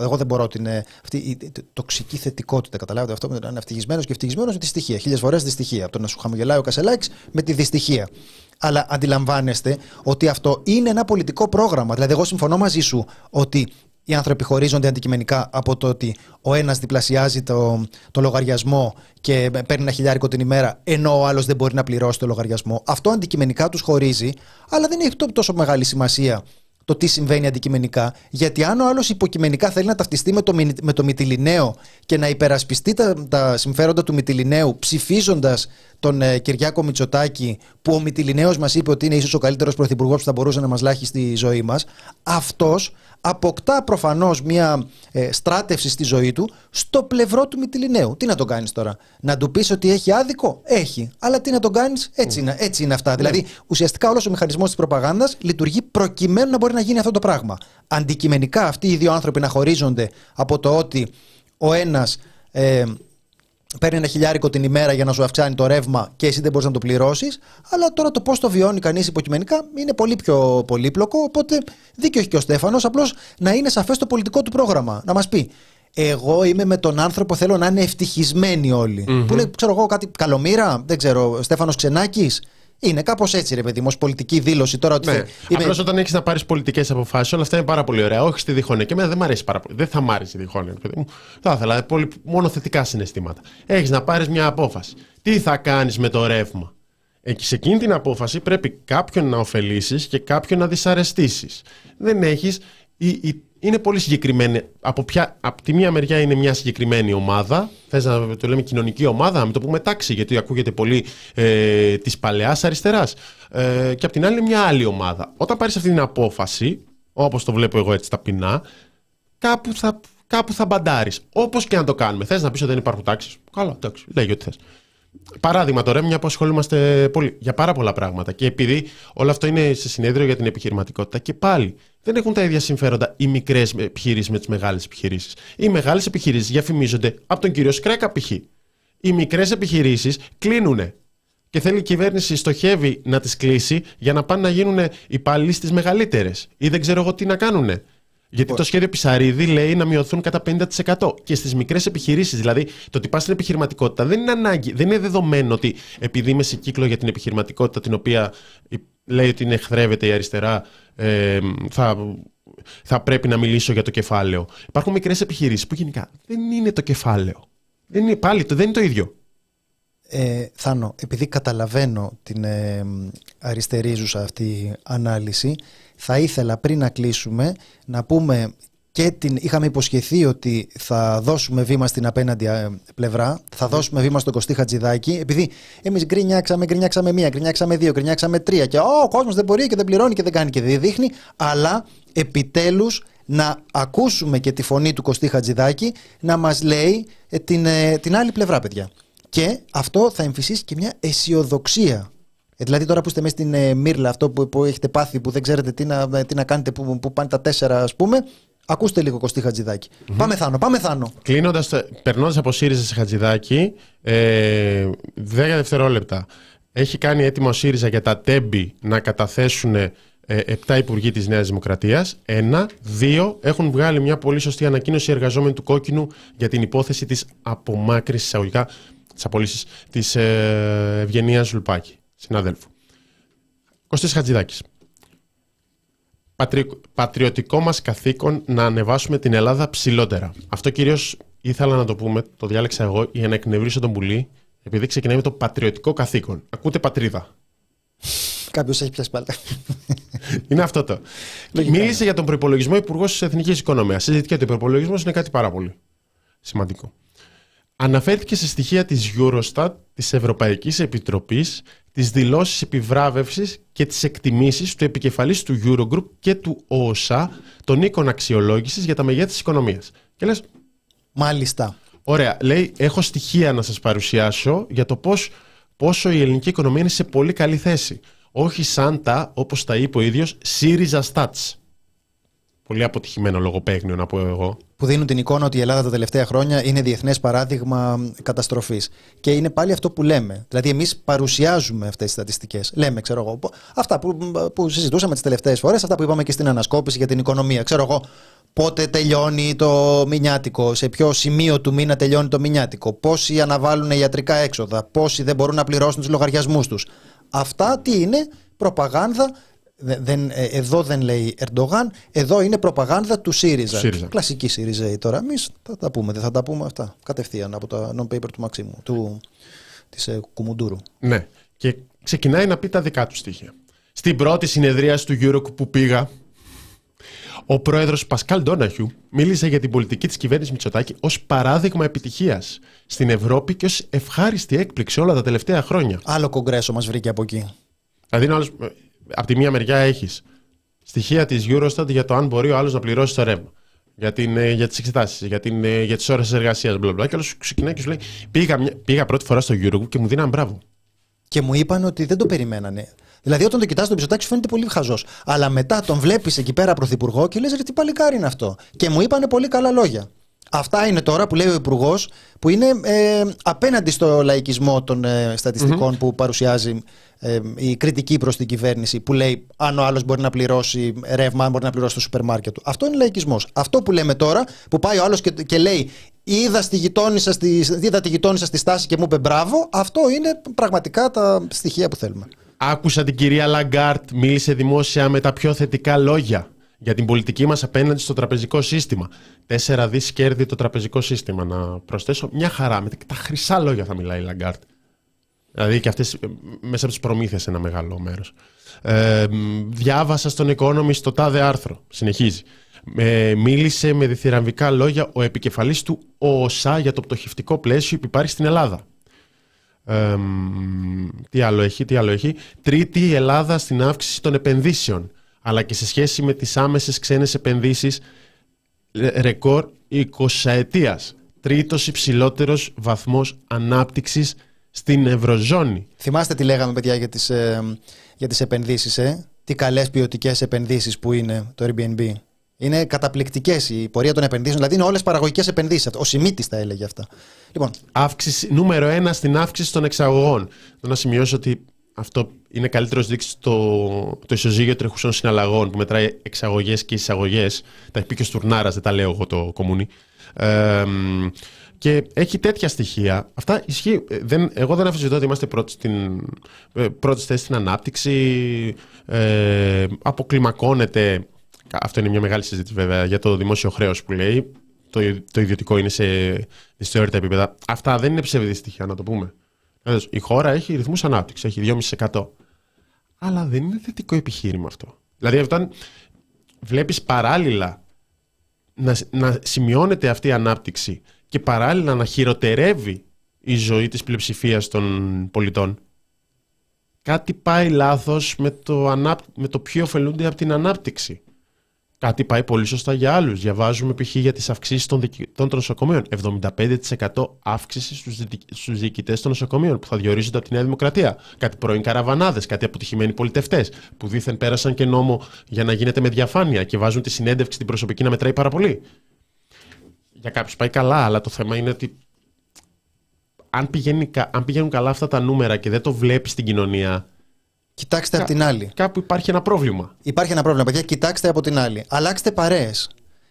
εγώ δεν μπορώ την, ε, αυτή η η τοξική θετικότητα, καταλάβετε αυτό, με το να είναι ευτυχισμένο και ευτυχισμένος με τη στοιχεία. Χίλιες φορές δυστυχία. Από το να σου χαμογελάει ο Κασελάκης με τη δυστυχία. Αλλά αντιλαμβάνεστε ότι αυτό είναι ένα πολιτικό πρόγραμμα. Δηλαδή, εγώ συμφωνώ μαζί σου ότι οι άνθρωποι χωρίζονται αντικειμενικά από το ότι ο ένας διπλασιάζει το, το λογαριασμό και παίρνει ένα χιλιάρικο την ημέρα, ενώ ο άλλος δεν μπορεί να πληρώσει το λογαριασμό. Αυτό αντικειμενικά τους χωρίζει, αλλά δεν έχει τόσο μεγάλη σημασία το τι συμβαίνει αντικειμενικά. Γιατί αν ο άλλος υποκειμενικά θέλει να ταυτιστεί με το, μι- με το Μητυλινέο και να υπερασπιστεί τα, τα συμφέροντα του Μητυλινέου ψηφίζοντας τον ε, Κυριάκο Μητσοτάκη, που ο Μητυλινέος μας είπε ότι είναι ίσως ο καλύτερος πρωθυπουργός που θα μπορούσε να μας λάχει στη ζωή μας, αυτός αποκτά προφανώς μια ε, στράτευση στη ζωή του στο πλευρό του Μητυλινέου. Τι να τον κάνεις τώρα, Να του πεις ότι έχει άδικο, έχει. Αλλά τι να τον κάνεις, έτσι, είναι, έτσι είναι αυτά. Δηλαδή, ουσιαστικά όλος ο μηχανισμός της προπαγάνδας λειτουργεί προκειμένου να μπορεί να γίνει αυτό το πράγμα. Αντικειμενικά αυτοί οι δύο άνθρωποι να χωρίζονται από το ότι ο ένας. Ε, παίρνει ένα χιλιάρικο την ημέρα για να σου αυξάνει το ρεύμα και εσύ δεν μπορείς να το πληρώσεις. Αλλά τώρα το πώς το βιώνει κανείς υποκειμενικά είναι πολύ πιο πολύπλοκο. Οπότε δίκιο έχει και ο Στέφανος. Απλώς να είναι σαφές το πολιτικό του πρόγραμμα. Να μας πει. Εγώ είμαι με τον άνθρωπο, θέλω να είναι ευτυχισμένοι όλοι. Που είναι, ξέρω εγώ, κάτι καλομήρα, δεν ξέρω, Στέφανος Ξενάκης. Είναι κάπως έτσι, ρε παιδί μου, ως πολιτική δήλωση τώρα ότι. Ναι. είμαι- Απλώς όταν έχεις να πάρεις πολιτικές αποφάσεις, όλα αυτά είναι πάρα πολύ ωραία. Όχι στη διχόνοια. Και εμένα δεν μου αρέσει πάρα πολύ. Δεν θα μ' άρεσε η διχόνοια, παιδί μου. Θα ήθελα πολύ, μόνο θετικά συναισθήματα. Έχεις να πάρεις μια απόφαση. Τι θα κάνεις με το ρεύμα; Εκεί σε εκείνη την απόφαση πρέπει κάποιον να ωφελήσεις και κάποιον να δυσαρεστήσεις. Δεν έχεις. Είναι πολύ συγκεκριμένη. Από, ποια, από τη μία μεριά είναι μια συγκεκριμένη ομάδα. Θες να το λέμε κοινωνική ομάδα, να μην το πούμε τάξη, γιατί ακούγεται πολύ ε, της παλαιάς αριστεράς. Ε, και από την άλλη είναι μια άλλη ομάδα. Όταν πάρεις αυτή την απόφαση, όπως το βλέπω εγώ έτσι ταπεινά, κάπου θα, κάπου θα μπαντάρεις. Όπως και να το κάνουμε. Θες να πεις ότι δεν υπάρχουν τάξεις; Καλά, εντάξει, λέγει ό,τι θες. Παράδειγμα τώρα, μια που ασχολούμαστε πολύ, για πάρα πολλά πράγματα και επειδή όλο αυτό είναι σε συνέδριο για την επιχειρηματικότητα και πάλι δεν έχουν τα ίδια συμφέροντα οι μικρές επιχειρήσεις με τις μεγάλες επιχειρήσεις. Οι μεγάλες επιχειρήσεις διαφημίζονται από τον κύριο Σκρέκα π.χ. Οι μικρές επιχειρήσεις κλείνουν. Και θέλει η κυβέρνηση στοχεύει να τις κλείσει για να πάνε να γίνουν υπάλληλοι στις μεγαλύτερες. Ή δεν ξέρω εγώ τι να κάνουν. Γιατί το σχέδιο Πισαρίδη λέει να μειωθούν κατά 50%. Και στις μικρές επιχειρήσεις, δηλαδή το ότι πας στην επιχειρηματικότητα δεν είναι ανάγκη, δεν είναι δεδομένο ότι επειδή είμαι σε κύκλο για την επιχειρηματικότητα, την οποία λέει ότι είναι εχθρεύεται η αριστερά, ε, θα, θα πρέπει να μιλήσω για το κεφάλαιο. Υπάρχουν μικρές επιχειρήσεις που γενικά δεν είναι το κεφάλαιο. Δεν είναι, πάλι το, δεν είναι το ίδιο. Ε, Θάνο, επειδή καταλαβαίνω την ε, αριστερίζουσα αυτή ανάλυση, θα ήθελα πριν να κλείσουμε να πούμε και την, είχαμε υποσχεθεί ότι θα δώσουμε βήμα στην απέναντι ε, πλευρά, θα δώσουμε βήμα στον Κωστή Χατζηδάκη, επειδή εμείς γκρινιάξαμε, γκρινιάξαμε μία, γκρινιάξαμε δύο, γκρινιάξαμε τρία και ο κόσμος δεν μπορεί και δεν πληρώνει και δεν κάνει και δεν δείχνει, αλλά επιτέλους να ακούσουμε και τη φωνή του Κωστή Χατζηδάκη να μας λέει ε, την, ε, την άλλη πλευρά, παιδιά. Και αυτό θα εμφυσίσει και μια αισιοδοξία. Ε, δηλαδή τώρα που είστε μέσα στην ε, Μύρλα, αυτό που, που έχετε πάθει, που δεν ξέρετε τι να, τι να κάνετε, που, που πάνε τα τέσσερα ας πούμε, Ακούστε λίγο Κωστή Χατζηδάκη. Mm-hmm. Πάμε θάνο, πάμε θάνο. Κλείνοντας, περνώντας από ΣΥΡΙΖΑ σε Χατζηδάκη, ε, 10 δευτερόλεπτα. Έχει κάνει έτοιμο ο ΣΥΡΙΖΑ για τα τέμπη να καταθέσουν ε, 7 υπουργοί της Νέας Δημοκρατίας. Ένα. Δύο. Έχουν βγάλει μια πολύ σωστή ανακοίνωση οι εργαζόμενοι του Κόκκινου για την υπόθεση της απομάκρυνση εισαγωγικά της απολύσης της ε, Ευγενίας Λουπάκη, συναδέλφου. Κωστής Χατζηδάκης πατριωτικό μας καθήκον να ανεβάσουμε την Ελλάδα ψηλότερα. Αυτό κυρίως ήθελα να το πούμε, το διάλεξα εγώ για να εκνευρίσω τον πουλί, επειδή ξεκινάει με το πατριωτικό καθήκον. Ακούτε πατρίδα. Κάποιος έχει πιάσει πάλι. είναι αυτό το. Μίλησε για τον προπολογισμό Υπουργός της Εθνικής Οικονομίας. Συζητήκε ότι ο προπολογισμός είναι κάτι πάρα πολύ σημαντικό. Αναφέρθηκε σε στοιχεία της Eurostat, της Ευρωπαϊκής Επιτροπής, τις δηλώσεις επιβράβευσης και τις εκτιμήσεις του επικεφαλής του Eurogroup και του ΟΟΣΑ, των οίκων αξιολόγησης για τα μεγέθη της οικονομίας. Και λες, Μάλιστα. Ωραία, λέει, έχω στοιχεία να σας παρουσιάσω για το πώς, πόσο η ελληνική οικονομία είναι σε πολύ καλή θέση. Όχι σαν τα, όπως τα είπε ο ίδιος, ΣΥΡΙΖΑ Stats. Πολύ αποτυχημένο λογοπαίγνιο να πω εγώ που δίνουν την εικόνα ότι η Ελλάδα τα τελευταία χρόνια είναι διεθνές παράδειγμα καταστροφής. Και είναι πάλι αυτό που λέμε. Δηλαδή, εμείς παρουσιάζουμε αυτές τις στατιστικές. Λέμε, ξέρω εγώ, αυτά που, που συζητούσαμε τις τελευταίες φορές, αυτά που είπαμε και στην ανασκόπηση για την οικονομία. Ξέρω εγώ, πότε τελειώνει το μηνιάτικο, σε ποιο σημείο του μήνα τελειώνει το μηνιάτικο, πόσοι αναβάλουν ιατρικά έξοδα, πόσοι δεν μπορούν να πληρώσουν τους λογαριασμούς τους. Αυτά τι είναι, προπαγάνδα δεν, ε, εδώ δεν λέει Ερντογάν, εδώ είναι προπαγάνδα του ΣΥΡΙΖΑ. ΣΥΡΙΖΑ. Κλασική ΣΥΡΙΖΑ τώρα. Εμείς θα τα πούμε, δεν θα τα πούμε αυτά. Κατευθείαν από τα non-paper του Μαξίμου, του, της ε, Κουμουντούρου. Ναι. Και ξεκινάει να πει τα δικά του στοιχεία. Στην πρώτη συνεδρία του Eurogroup που πήγα, ο πρόεδρος Πασκάλ Ντόναχιου μίλησε για την πολιτική της κυβέρνησης Μητσοτάκη ως παράδειγμα επιτυχίας στην Ευρώπη και ως ευχάριστη έκπληξη όλα τα τελευταία χρόνια. Άλλο κογκρέσο μας βρήκε από εκεί. Δηλαδή, από τη μία μεριά έχεις στοιχεία της Eurostat για το αν μπορεί ο άλλος να πληρώσει το ρεύμα. Για, την, ε, για τις εξετάσεις, για, την, ε, για τις ώρες εργασίας, μπλα μπλα. Και άλλο ξεκινάει και σου λέει: πήγα, πήγα πρώτη φορά στο Eurogroup και μου δίναν μπράβο. Και μου είπαν ότι δεν το περιμένανε. Δηλαδή, όταν το κοιτάς τον Μητσοτάκη, σου φαίνεται πολύ χαζός. Αλλά μετά τον βλέπεις εκεί πέρα πρωθυπουργό και λες: Ρε, τι παλικάρι είναι αυτό. Και μου είπαν πολύ καλά λόγια. Αυτά είναι τώρα που λέει ο Υπουργός, που είναι ε, απέναντι στο λαϊκισμό των ε, στατιστικών που παρουσιάζει ε, η κριτική προς την κυβέρνηση, που λέει αν ο άλλος μπορεί να πληρώσει ρεύμα, αν μπορεί να πληρώσει το σούπερ μάρκετ του. Αυτό είναι λαϊκισμός. Αυτό που λέμε τώρα, που πάει ο άλλος και, και λέει είδα, στη γειτόνισσα στη, είδα τη γειτόνισσα στη στάση και μου είπε μπράβο, αυτό είναι πραγματικά τα στοιχεία που θέλουμε. Άκουσα την κυρία Λαγκάρτ, μίλησε δημόσια με τα πιο θετικά λόγια για την πολιτική μας απέναντι στο τραπεζικό σύστημα. Τέσσερα δις κέρδη το τραπεζικό σύστημα. Να προσθέσω μια χαρά. Με τα χρυσά λόγια θα μιλάει η Λαγκάρτ. Δηλαδή και αυτές μέσα από τις προμήθειες ένα μεγάλο μέρος. Ε, διάβασα στον Economist το τάδε άρθρο. Συνεχίζει. Ε, μίλησε με διθυραμβικά λόγια ο επικεφαλής του ΟΟΣΑ για το πτωχευτικό πλαίσιο που υπάρχει στην Ελλάδα. Ε, τι άλλο έχει, τι άλλο έχει. Τρίτη η Ελλάδα στην αύξηση των επενδύσεων αλλά και σε σχέση με τις άμεσες ξένες επενδύσεις ρεκόρ 20 ετίας. Τρίτος υψηλότερος βαθμός ανάπτυξης στην Ευρωζώνη. Θυμάστε τι λέγαμε παιδιά για τις, ε, για τις επενδύσεις, ε; τι καλές ποιοτικές επενδύσεις που είναι το Airbnb. Είναι καταπληκτικές η πορεία των επενδύσεων, δηλαδή είναι όλες παραγωγικές επενδύσεις. Ο Σιμίτης τα έλεγε αυτά. Λοιπόν. Αύξηση, νούμερο ένα στην αύξηση των εξαγωγών. να σημειώσω ότι αυτό είναι καλύτερος δείξης το, το ισοζύγιο τρεχουσών συναλλαγών που μετράει εξαγωγές και εισαγωγές. Τα έχει πει και ο Στουρνάρας, δεν τα λέω εγώ το κομμούνι. Ε, και έχει τέτοια στοιχεία. Αυτά ισχύει. Δεν, εγώ δεν αφισβητώ ότι είμαστε πρώτοι στην, ε, πρώτη θέση στην ανάπτυξη. Ε, αποκλιμακώνεται. Αυτό είναι μια μεγάλη συζήτηση βέβαια για το δημόσιο χρέος που λέει. Το, το ιδιωτικό είναι σε δυστυχώρητα επίπεδα. Αυτά δεν είναι ψευδή στοιχεία, να το πούμε. Η χώρα έχει ρυθμούς ανάπτυξης, έχει 2,5%. Αλλά δεν είναι θετικό επιχείρημα αυτό. Δηλαδή, όταν βλέπεις παράλληλα να, να σημειώνεται αυτή η ανάπτυξη και παράλληλα να χειροτερεύει η ζωή της πλειοψηφίας των πολιτών, κάτι πάει λάθος με το, με το ποιο ωφελούνται από την ανάπτυξη. Κάτι πάει πολύ σωστά για άλλους. Διαβάζουμε π.χ. για τις αυξήσεις των, των νοσοκομείων. 75% αύξηση στους διοικητές των νοσοκομείων που θα διορίζονται από τη Νέα Δημοκρατία. Κάτι πρώην καραβανάδες, κάτι αποτυχημένοι πολιτευτές που δήθεν πέρασαν και νόμο για να γίνεται με διαφάνεια και βάζουν τη συνέντευξη την προσωπική να μετράει πάρα πολύ. Για κάποιους πάει καλά, αλλά το θέμα είναι ότι αν, πηγαίνει, αν πηγαίνουν καλά αυτά τα νούμερα και δεν το βλέπεις στην κοινωνία, Κοιτάξτε Κα... από την άλλη. Κάπου υπάρχει ένα πρόβλημα. Υπάρχει ένα πρόβλημα, παιδιά. Κοιτάξτε από την άλλη. Αλλάξτε παρέες.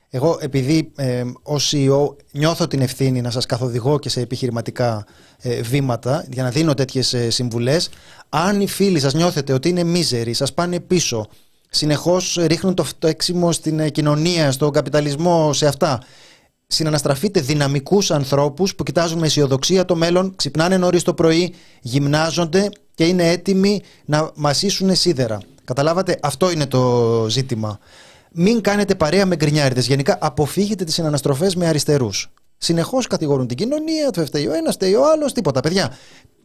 Εγώ, επειδή ε, ως CEO νιώθω την ευθύνη να σας καθοδηγώ και σε επιχειρηματικά ε, βήματα για να δίνω τέτοιες ε, συμβουλές, αν οι φίλοι σας νιώθετε ότι είναι μίζεροι, σας πάνε πίσω, συνεχώς ρίχνουν το φταίξιμο στην ε, κοινωνία, στον καπιταλισμό, σε αυτά. Συναναστραφείτε δυναμικούς ανθρώπους που κοιτάζουν με αισιοδοξία το μέλλον, ξυπνάνε νωρίς το πρωί, γυμνάζονται και είναι έτοιμοι να μασίσουν σίδερα. Καταλάβατε, αυτό είναι το ζήτημα. Μην κάνετε παρέα με γκρινιάριδες. Γενικά, αποφύγετε τις συναναστροφές με αριστερούς. Συνεχώς κατηγορούν την κοινωνία, το φταίει ο ένας, φταίει ο άλλος, τίποτα. Παιδιά,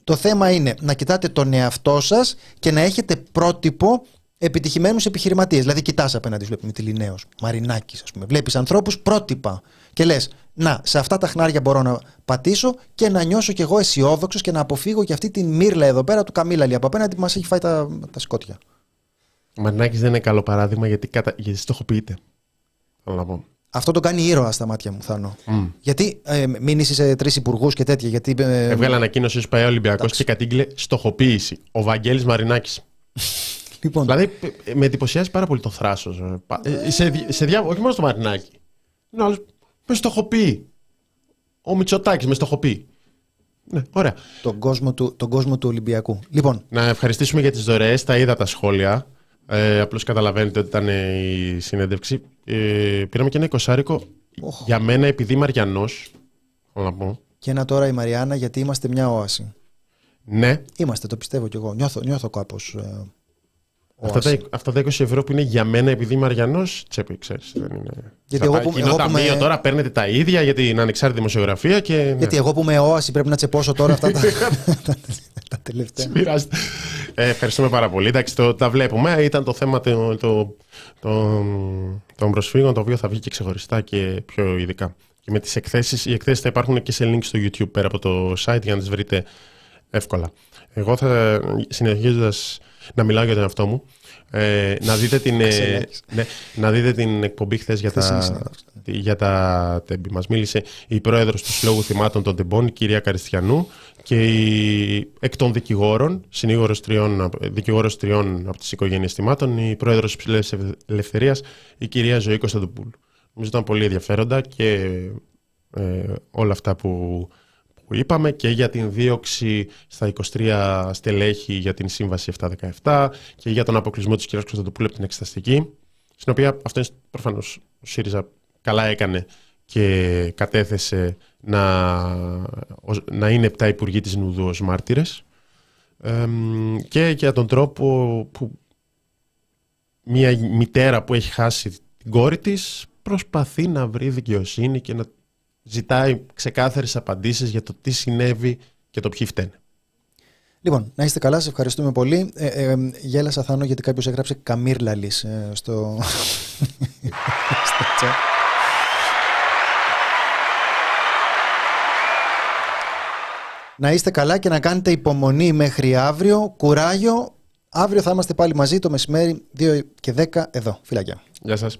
το θέμα είναι να κοιτάτε τον εαυτό σας και να έχετε πρότυπο επιτυχημένους επιχειρηματίες. Δηλαδή, κοιτάς απέναντι, βλέπουμε τη Λινέο, Μαρινάκης, ας πούμε. Βλέπεις ανθρώπους πρότυπα και λες, να, σε αυτά τα χνάρια μπορώ να πατήσω και να νιώσω κι εγώ αισιόδοξος και να αποφύγω και αυτή την μύρλα εδώ πέρα του Καμίλαλη από απέναντι που μας έχει φάει τα, τα σκότια. Ο Μαρινάκη δεν είναι καλό παράδειγμα γιατί, κατα... γιατί στοχοποιείται. Θέλω να πω. Αυτό το κάνει ήρωα στα μάτια μου, Θάνο. Mm. Γιατί ε, μείνει σε τρεις υπουργούς και τέτοια. Γιατί, ε, Έβγαλε ανακοίνωση ω ΠαΕ Ολυμπιακό και κατήγγειλε στοχοποίηση. Ο Βαγγέλης Μαρινάκης. Λοιπόν. Δηλαδή με εντυπωσιάζει πάρα πολύ το θράσος. Ε, σε, σε διά... Όχι μόνο στο Μαρινάκη. Είναι άλλος μες στοχοποιεί. Ο Μητσοτάκης μες στοχοποιεί. Ναι, ωραία. Τον κόσμο, του, τον κόσμο του Ολυμπιακού. Λοιπόν. Να ευχαριστήσουμε για τις δωρεές. Τα είδα τα σχόλια. Ε, Απλώς καταλαβαίνετε ότι ήταν η συνέντευξη. Ε, πήραμε και ένα εικοσάρικο. Για μένα, επειδή είμαι Αριανός. Να πω. Και ένα τώρα η Μαριάννα, γιατί είμαστε μια όαση. Ναι. Είμαστε, το πιστεύω κι εγώ. Νιώθω, νιώθω κάπως. Ε, Αυτά τα, αυτά τα 20 ευρώ που είναι για μένα επειδή είμαι Αριανός, τσέπη, ξέρεις. Δεν είναι. Γιατί εγώ που, εγώ που με... τώρα παίρνετε τα ίδια για την ανεξάρτητη δημοσιογραφία. Και... Ναι. Γιατί εγώ που είμαι όαση πρέπει να τσεπώσω τώρα αυτά τα, [LAUGHS] τα τελευταία. ε, ευχαριστούμε πάρα πολύ. Εντάξει, το, τα βλέπουμε. Ήταν το θέμα το, το, το, των προσφύγων, το οποίο θα βγει και ξεχωριστά και πιο ειδικά. Και με τις εκθέσει, οι εκθέσεις θα υπάρχουν και σε link στο YouTube πέρα από το site για να τις βρείτε εύκολα. Εγώ θα συνεχίζοντας να μιλάω για τον εαυτό μου. Ε, να, δείτε την, ε, ναι, να δείτε την εκπομπή χθες για, τα, για τα τέμπη. Μας μίλησε η πρόεδρος του Συλλόγου Θυμάτων των Τεμπών, η κυρία Καριστιανού, και η, εκ των δικηγόρων, συνήγορος τριών, δικηγόρος τριών από τις οικογένειες θυμάτων, η πρόεδρος της Ψηλής Ελευθερίας, η κυρία Ζωή Κωνσταντοπούλου. Νομίζω ήταν πολύ ενδιαφέροντα και ε, όλα αυτά που που είπαμε και για την δίωξη στα 23 στελέχη για την Σύμβαση 717 και για τον αποκλεισμό της κυρίας Κωνσταντοπούλου από την εξεταστική, στην οποία αυτό είναι προφανώς ο ΣΥΡΙΖΑ καλά έκανε και κατέθεσε να, να είναι επτά υπουργοί της Νουδού ως μάρτυρες. Και για τον τρόπο που μια μητέρα που έχει χάσει την κόρη της προσπαθεί να βρει δικαιοσύνη και να ζητάει ξεκάθαρες απαντήσεις για το τι συνέβη και το ποιοι φταίνε. Λοιπόν, να είστε καλά, σε ευχαριστούμε πολύ. Ε, ε, γέλασα Θάνο γιατί κάποιος έγραψε Καμίρλαλης ε, στο... στο chat. Να είστε καλά και να κάνετε υπομονή μέχρι αύριο. Κουράγιο. Αύριο θα είμαστε πάλι μαζί το μεσημέρι 2 και 10 εδώ. Φιλάκια. Γεια σας.